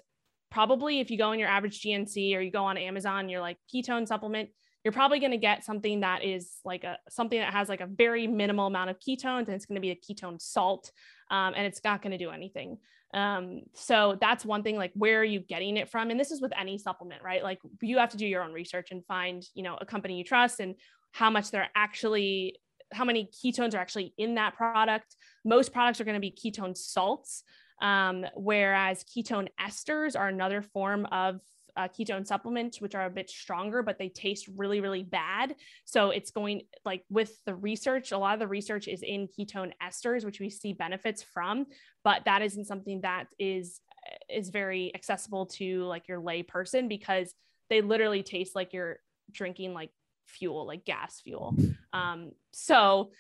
probably if you go on your average GNC or you go on Amazon, you're like ketone supplement, you're probably going to get something that is like a something that has like a very minimal amount of ketones and it's going to be a ketone salt um, and it's not going to do anything. Um, so that's one thing like where are you getting it from? And this is with any supplement right? Like you have to do your own research and find you know a company you trust and how much they're actually how many ketones are actually in that product. Most products are going to be ketone salts um, whereas ketone esters are another form of uh, ketone supplements, which are a bit stronger, but they taste really, really bad. So it's going like with the research, a lot of the research is in ketone esters, which we see benefits from, but that isn't something that is is very accessible to like your lay person because they literally taste like you're drinking like fuel, like gas fuel. Um, so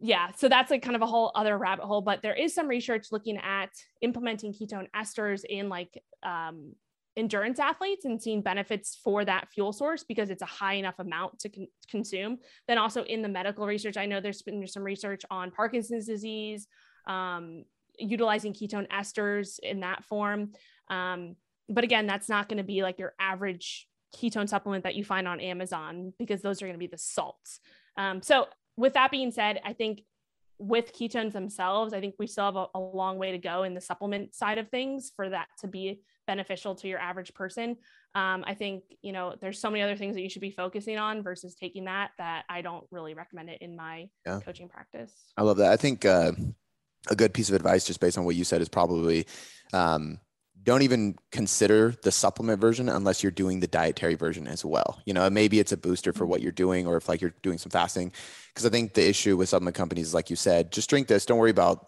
yeah, so that's like kind of a whole other rabbit hole, but there is some research looking at implementing ketone esters in like um, endurance athletes and seeing benefits for that fuel source because it's a high enough amount to con- consume. Then also in the medical research, I know there's been some research on Parkinson's disease, um, utilizing ketone esters in that form. Um, but again, that's not going to be like your average ketone supplement that you find on Amazon because those are going to be the salts. Um, so with that being said, I think with ketones themselves, I think we still have a, a, long way to go in the supplement side of things for that to be beneficial to your average person. Um, I think, you know, there's so many other things that you should be focusing on versus taking that, that I don't really recommend it in my yeah. coaching practice. I love that. I think uh, a good piece of advice, just based on what you said, is probably um, don't even consider the supplement version unless you're doing the dietary version as well. You know, maybe it's a booster for what you're doing, or if like you're doing some fasting. Because I think the issue with supplement companies like you said, just drink this. Don't worry about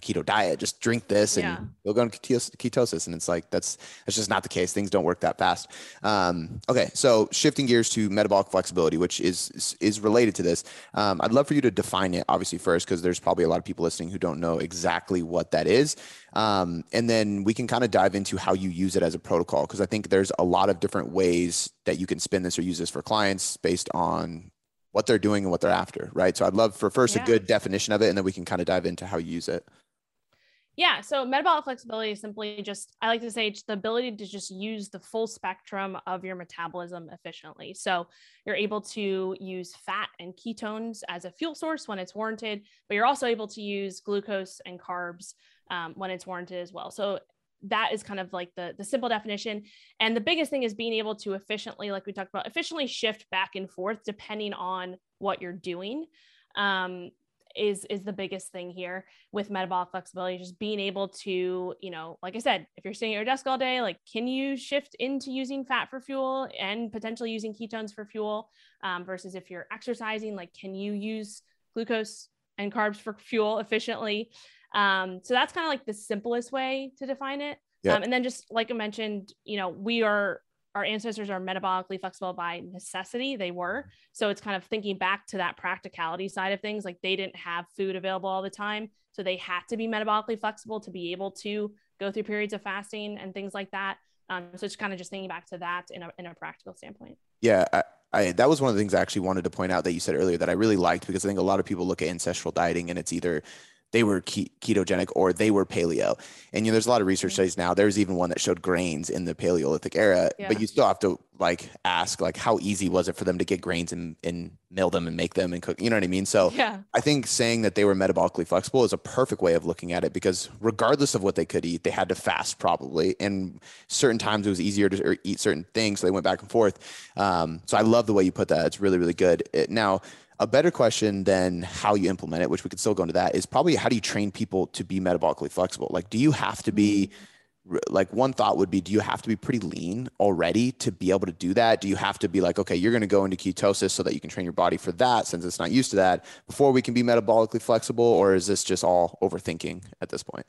a keto diet. Just drink this and yeah. you'll go into ketosis. And it's like, that's, that's just not the case. Things don't work that fast. Um, okay. So shifting gears to metabolic flexibility, which is, is, related to this. Um, I'd love for you to define it obviously first, because there's probably a lot of people listening who don't know exactly what that is. Um, and then we can kind of dive into how you use it as a protocol. Cause I think there's a lot of different ways that you can spin this or use this for clients based on what they're doing and what they're after, right? So I'd love for first yeah. a good definition of it, and then we can kind of dive into how you use it. Yeah. So metabolic flexibility is simply just, I like to say, it's the ability to just use the full spectrum of your metabolism efficiently. So you're able to use fat and ketones as a fuel source when it's warranted, but you're also able to use glucose and carbs um, when it's warranted as well. So that is kind of like the the simple definition and the biggest thing is being able to efficiently like we talked about efficiently shift back and forth depending on what you're doing um, is is the biggest thing here with metabolic flexibility just being able to you know like i said if you're sitting at your desk all day like can you shift into using fat for fuel and potentially using ketones for fuel um, versus if you're exercising like can you use glucose and carbs for fuel efficiently um, so that's kind of like the simplest way to define it yeah. um, and then just like i mentioned you know we are our ancestors are metabolically flexible by necessity they were. So it's kind of thinking back to that practicality side of things like they didn't have food available all the time so they had to be metabolically flexible to be able to go through periods of fasting and things like that. Um, so it's kind of just thinking back to that in a, in a practical standpoint. Yeah I, I, that was one of the things I actually wanted to point out that you said earlier that I really liked because I think a lot of people look at ancestral dieting and it's either they were ketogenic or they were paleo. And you know, there's a lot of research mm-hmm. studies now. There's even one that showed grains in the Paleolithic era, yeah. but you still have to like ask like how easy was it for them to get grains and, and mill them and make them and cook. You know what I mean? So yeah. I think saying that they were metabolically flexible is a perfect way of looking at it because regardless of what they could eat, they had to fast probably. And certain times it was easier to eat certain things. So they went back and forth. Um, so I love the way you put that. It's really, really good. It, now, a better question than how you implement it, which we could still go into that, is probably how do you train people to be metabolically flexible? Like, do you have to be mm-hmm. like one thought would be do you have to be pretty lean already to be able to do that? Do you have to be like okay you're going to go into ketosis so that you can train your body for that since it's not used to that before we can be metabolically flexible or is this just all overthinking at this point?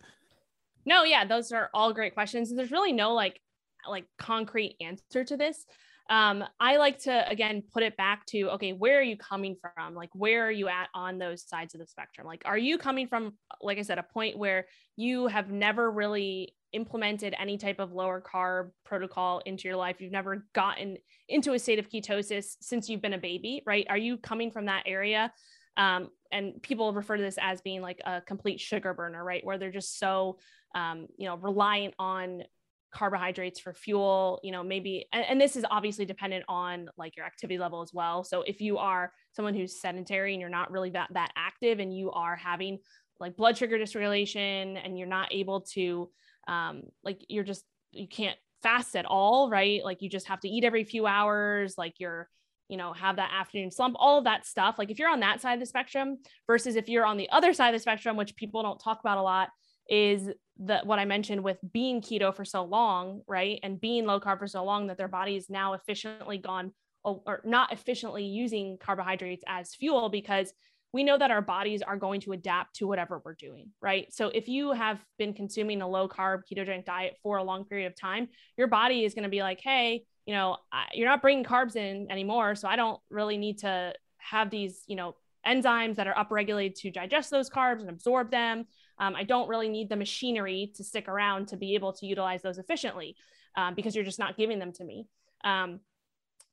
No yeah those are all great questions there's really no like like concrete answer to this um, I like to again put it back to okay, where are you coming from? Like, where are you at on those sides of the spectrum? Like, are you coming from, like I said, a point where you have never really implemented any type of lower carb protocol into your life? You've never gotten into a state of ketosis since you've been a baby, right? Are you coming from that area? Um, and people refer to this as being like a complete sugar burner, right? Where they're just so, um, you know, reliant on carbohydrates for fuel you know maybe and, and, this is obviously dependent on like your activity level as well. So if you are someone who's sedentary and you're not really that that active and you are having like blood sugar dysregulation and you're not able to um like you're just you can't fast at all right? Like you just have to eat every few hours like you're you know have that afternoon slump all of that stuff. Like if you're on that side of the spectrum versus if you're on the other side of the spectrum which people don't talk about a lot is that what I mentioned with being keto for so long, right? And being low carb for so long that their body is now efficiently gone oh, or not efficiently using carbohydrates as fuel because we know that our bodies are going to adapt to whatever we're doing, right? So if you have been consuming a low carb ketogenic diet for a long period of time, your body is going to be like, hey, you know, you're not bringing carbs in anymore, so I don't really need to have these, you know, enzymes that are upregulated to digest those carbs and absorb them. Um, I don't really need the machinery to stick around to be able to utilize those efficiently um, because you're just not giving them to me. Um,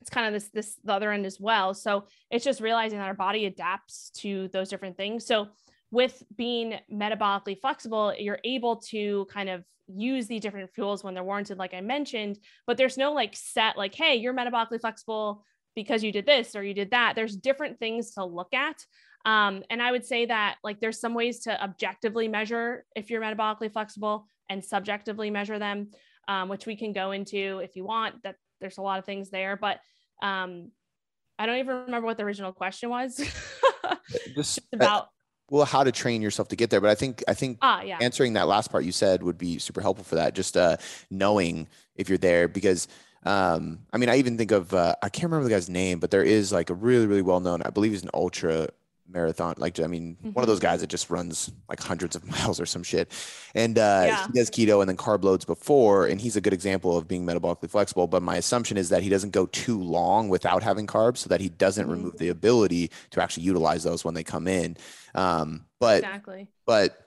it's kind of this this the other end as well. So it's just realizing that our body adapts to those different things. So with being metabolically flexible, you're able to kind of use these different fuels when they're warranted, like I mentioned, but there's no like set, like, hey, you're metabolically flexible because you did this or you did that. There's different things to look at. Um, and I would say that like there's some ways to objectively measure if you're metabolically flexible and subjectively measure them, um, which we can go into if you want. That there's a lot of things there, but um, I don't even remember what the original question was. Just, Just about well how to train yourself to get there but i think i think ah, yeah. answering that last part you said would be super helpful for that just uh knowing if you're there because um i mean i even think of uh, i can't remember the guy's name but there is like a really really well known i believe he's an ultra marathon. Like, I mean, mm-hmm. one of those mm-hmm. guys that just runs like hundreds of miles or some shit. And uh, yeah. he does keto and then carb loads before. And he's a good example of being metabolically flexible. But my assumption is that he doesn't go too long without having carbs so that he doesn't mm-hmm. remove the ability to actually utilize those when they come in. Um, but, exactly. but,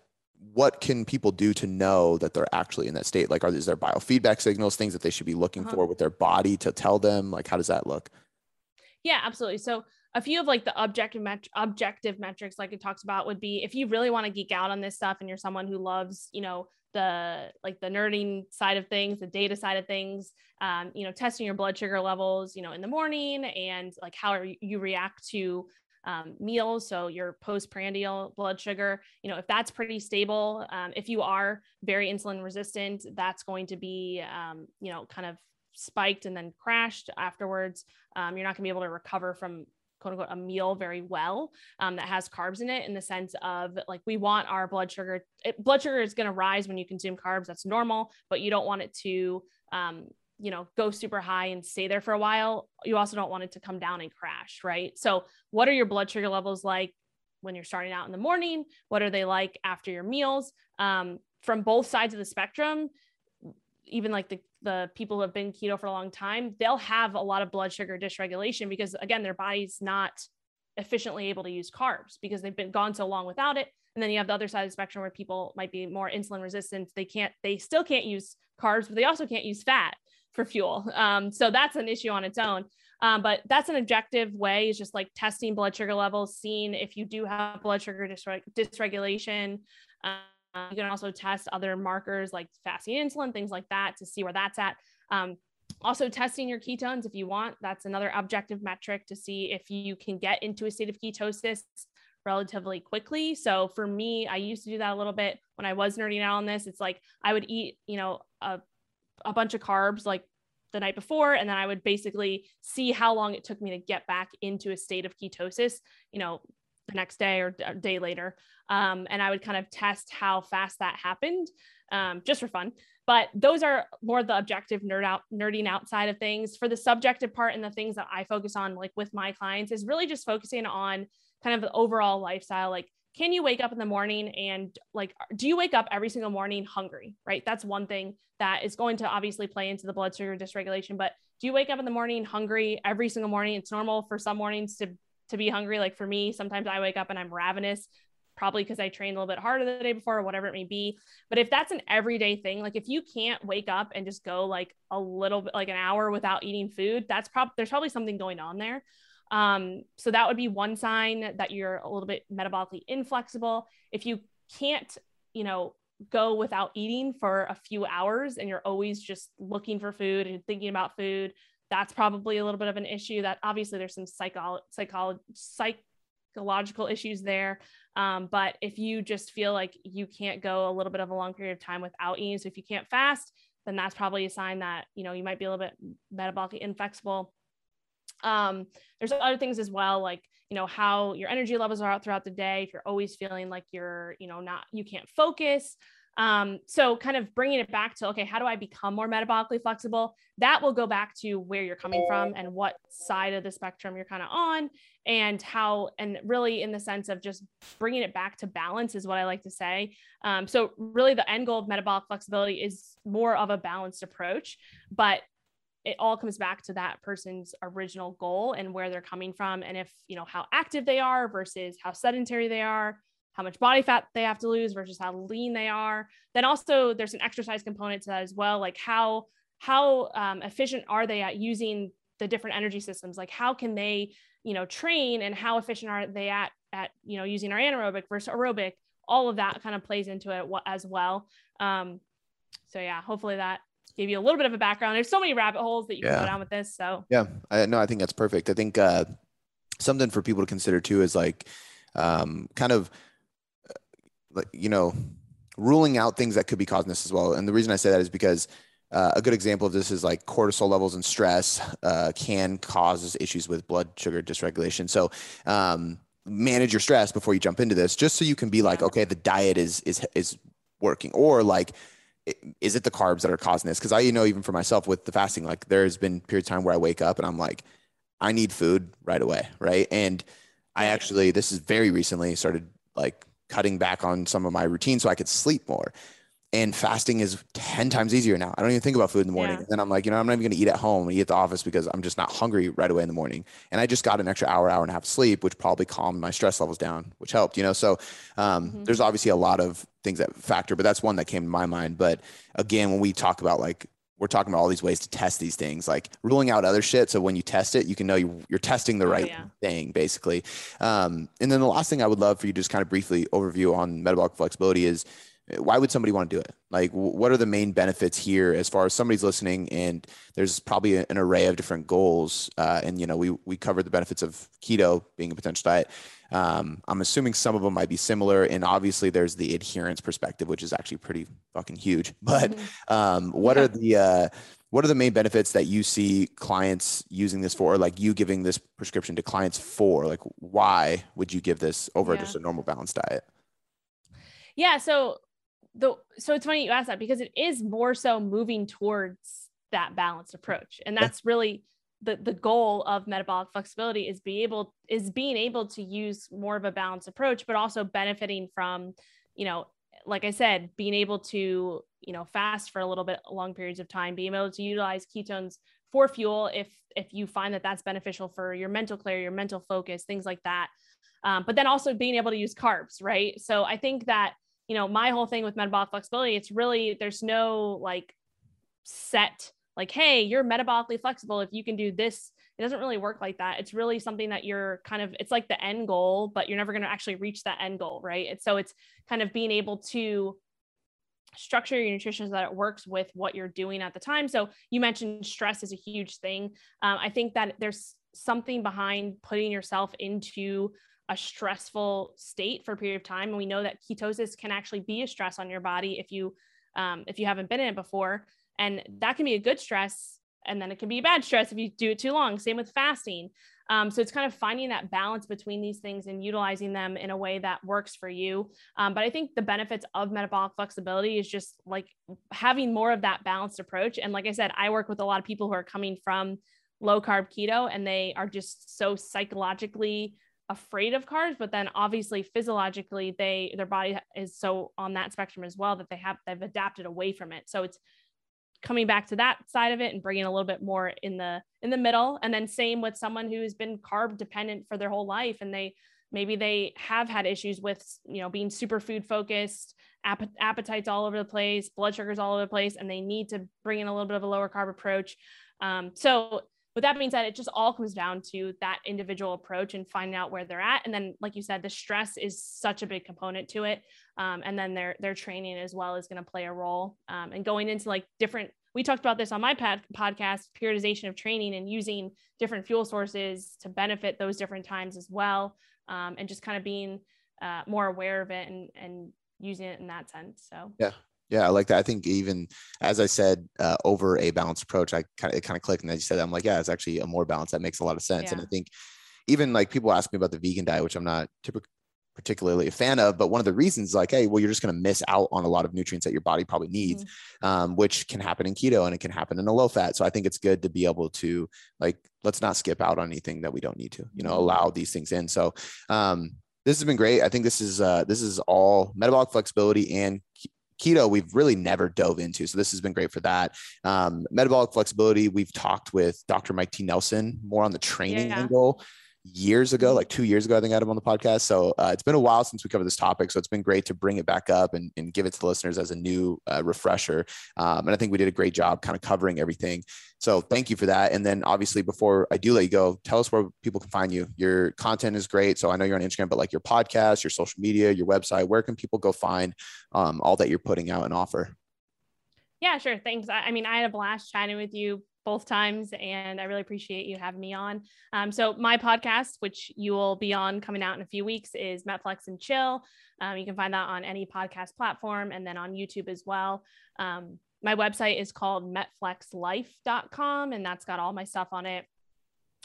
what can people do to know that they're actually in that state? Like, are is there biofeedback signals, things that they should be looking uh-huh. for with their body to tell them? Like, how does that look? Yeah, absolutely. So a few of like the objective met- objective metrics like it talks about would be if you really want to geek out on this stuff and you're someone who loves you know the like the nerding side of things the data side of things um, you know testing your blood sugar levels you know in the morning and like how you react to um, meals so your postprandial blood sugar you know if that's pretty stable um, if you are very insulin resistant that's going to be um, you know kind of spiked and then crashed afterwards um, you're not going to be able to recover from quote unquote a meal very well um, that has carbs in it in the sense of like we want our blood sugar it, blood sugar is going to rise when you consume carbs that's normal but you don't want it to um, you know go super high and stay there for a while. You also don't want it to come down and crash right? So what are your blood sugar levels like when you're starting out in the morning? What are they like after your meals? Um, from both sides of the spectrum even like the the people who have been keto for a long time, they'll have a lot of blood sugar dysregulation because again, their body's not efficiently able to use carbs because they've been gone so long without it. And then you have the other side of the spectrum where people might be more insulin resistant. They can't, they still can't use carbs, but they also can't use fat for fuel. Um, so that's an issue on its own. Um, but that's an objective way is just like testing blood sugar levels, seeing if you do have blood sugar dysreg- dysregulation. Um, you can also test other markers like fasting insulin, things like that to see where that's at. Um, also, testing your ketones if you want. That's another objective metric to see if you can get into a state of ketosis relatively quickly. So for me, I used to do that a little bit when I was nerding out on this. It's like I would eat, you know, a, a bunch of carbs like the night before, and then I would basically see how long it took me to get back into a state of ketosis, you know, the next day or day later. Um, and I would kind of test how fast that happened um, just for fun. But those are more the objective nerd out, nerding outside of things. For the subjective part and the things that I focus on, like with my clients, is really just focusing on kind of the overall lifestyle. Like, can you wake up in the morning and like, do you wake up every single morning hungry? Right. That's one thing that is going to obviously play into the blood sugar dysregulation. But do you wake up in the morning hungry every single morning? It's normal for some mornings to to be hungry. Like for me, sometimes I wake up and I'm ravenous, probably because I trained a little bit harder the day before or whatever it may be. But if that's an everyday thing, like if you can't wake up and just go like a little bit, like an hour without eating food, that's probably there's probably something going on there. Um, so that would be one sign that you're a little bit metabolically inflexible. If you can't, you know, go without eating for a few hours and you're always just looking for food and thinking about food, that's probably a little bit of an issue that obviously there's some psycho, psycho, psychological issues there. Um, but if you just feel like you can't go a little bit of a long period of time without eating, so if you can't fast, then that's probably a sign that, you know, you might be a little bit metabolically inflexible. Um, there's other things as well, like, you know, how your energy levels are out throughout the day. If you're always feeling like you're, you know, not, you can't focus, um, so kind of bringing it back to, okay, how do I become more metabolically flexible? That will go back to where you're coming from and what side of the spectrum you're kind of on and how, and really in the sense of just bringing it back to balance is what I like to say. Um, so really the end goal of metabolic flexibility is more of a balanced approach, but it all comes back to that person's original goal and where they're coming from and if you know how active they are versus how sedentary they are how much body fat they have to lose versus how lean they are. Then also there's an exercise component to that as well, like how how um, efficient are they at using the different energy systems? Like how can they, you know, train and how efficient are they at at you know using our anaerobic versus aerobic? All of that kind of plays into it as well. Um, so yeah, hopefully that gave you a little bit of a background. There's so many rabbit holes that you yeah. can go down with this. So yeah, I no, I think that's perfect. I think uh, something for people to consider too is like um, kind of, you know, ruling out things that could be causing this as well. And the reason I say that is because uh, a good example of this is like cortisol levels and stress uh, can cause issues with blood sugar dysregulation. So, um, manage your stress before you jump into this, just so you can be like, okay, the diet is is is working, or like, is it the carbs that are causing this? Because I you know even for myself with the fasting, like there's been periods of time where I wake up and I'm like, I need food right away, right? And I actually this is very recently started like cutting back on some of my routine so I could sleep more and fasting is 10 times easier now. I don't even think about food in the morning. Yeah. And then I'm like, you know, I'm not even going to eat at home and eat at the office because I'm just not hungry right away in the morning. And I just got an extra hour, hour and a half sleep, which probably calmed my stress levels down, which helped, you know? So um, mm-hmm. there's obviously a lot of things that factor, but that's one that came to my mind. But again, when we talk about like, we're talking about all these ways to test these things, like ruling out other shit. So when you test it, you can know you're, you're testing the oh, right yeah. thing, basically. Um, and then the last thing I would love for you to just kind of briefly overview on metabolic flexibility is why would somebody want to do it? Like, what are the main benefits here as far as somebody's listening? And there's probably an array of different goals. Uh, and, you know, we, we covered the benefits of keto being a potential diet. Um, I'm assuming some of them might be similar. And obviously, there's the adherence perspective, which is actually pretty fucking huge. But mm-hmm. um, what yeah. are the, uh, what are the main benefits that you see clients using this for, or like you giving this prescription to clients for? Like, why would you give this over yeah. just a normal balanced diet? Yeah. So the so it's funny you ask that because it is more so moving towards that balanced approach and that's really the the goal of metabolic flexibility is be able is being able to use more of a balanced approach but also benefiting from you know like i said being able to you know fast for a little bit long periods of time being able to utilize ketones for fuel if if you find that that's beneficial for your mental clarity your mental focus things like that. Um, but then also being able to use carbs right? So i think that you know, my whole thing with metabolic flexibility, it's really, there's no like set, like, hey, you're metabolically flexible if you can do this. It doesn't really work like that. It's really something that you're kind of, it's like the end goal, but you're never going to actually reach that end goal, right? So it's kind of being able to structure your nutrition so that it works with what you're doing at the time. So you mentioned stress is a huge thing. Um, I think that there's something behind putting yourself into a stressful state for a period of time and we know that ketosis can actually be a stress on your body if you um, if you haven't been in it before and that can be a good stress and then it can be a bad stress if you do it too long. Same with fasting. Um, so it's kind of finding that balance between these things and utilizing them in a way that works for you. Um, but i think the benefits of metabolic flexibility is just like having more of that balanced approach. And like i said i work with a lot of people who are coming from low carb keto and they are just so psychologically afraid of carbs but then obviously physiologically they their body is so on that spectrum as well that they have they've adapted away from it. So it's coming back to that side of it and bringing a little bit more in the in the middle. And then same with someone who's been carb dependent for their whole life and they maybe they have had issues with you know being super food focused appetites all over the place blood sugars all over the place and they need to bring in a little bit of a lower carb approach. Um, so with that being said, it just all comes down to that individual approach and finding out where they're at. And then, like you said, the stress is such a big component to it. Um, and then their their training as well is going to play a role. Um, and going into like different, we talked about this on my pad, podcast, periodization of training and using different fuel sources to benefit those different times as well. Um, and just kind of being uh, more aware of it and and using it in that sense. So yeah, yeah, I like that. I think even as I said, uh, over a balanced approach, I kind of it kind of clicked, and as you said, I'm like, yeah, it's actually a more balanced. That makes a lot of sense. Yeah. And I think even like people ask me about the vegan diet, which I'm not typically particularly a fan of, but one of the reasons, like, hey, well, you're just going to miss out on a lot of nutrients that your body probably needs, mm-hmm. um, which can happen in keto and it can happen in a low fat. So I think it's good to be able to like, let's not skip out on anything that we don't need to, you know, mm-hmm. allow these things in. So um, this has been great. I think this is uh, this is all metabolic flexibility and keto we've really never dove into so this has been great for that. Um, metabolic flexibility we've talked with dr mike t. Nelson more on the training yeah. angle years ago, like two years ago, I think I had him on the podcast. So uh, it's been a while since we covered this topic. So it's been great to bring it back up and, and give it to the listeners as a new uh, refresher. Um, and I think we did a great job kind of covering everything. So thank you for that. And then obviously, before I do let you go, tell us where people can find you. Your content is great. So I know you're on Instagram, but like your podcast, your social media, your website, where can people go find um, all that you're putting out and offer? Yeah, sure. Thanks. I, I mean, I had a blast chatting with you both times, and I really appreciate you having me on. Um, so my podcast, which you will be on coming out in a few weeks, is Metflex and Chill. Um, you can find that on any podcast platform and then on YouTube as well. Um, my website is called metflexlife.com, and that's got all my stuff on it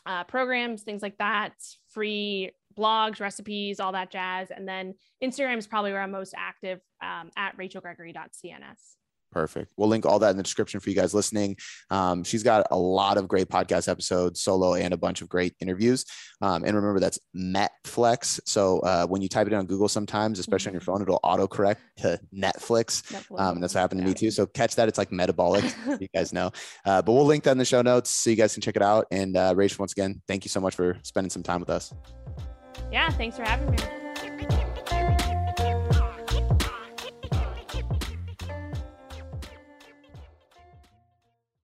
uh, programs, things like that, free blogs, recipes, all that jazz. And then Instagram is probably where I'm most active um, at rachelgregory.cns. Perfect. We'll link all that in the description for you guys listening. Um, she's got a lot of great podcast episodes, solo, and a bunch of great interviews. Um, and remember, that's Metflex. So uh, when you type it in on Google, sometimes, especially mm-hmm. on your phone, it'll autocorrect to Netflix. Netflix. Um, and that's what happened to me too. So catch that. It's like metabolic, you guys know. Uh, but we'll link that in the show notes so you guys can check it out. And uh, Rachel, once again, thank you so much for spending some time with us. Yeah, thanks for having me.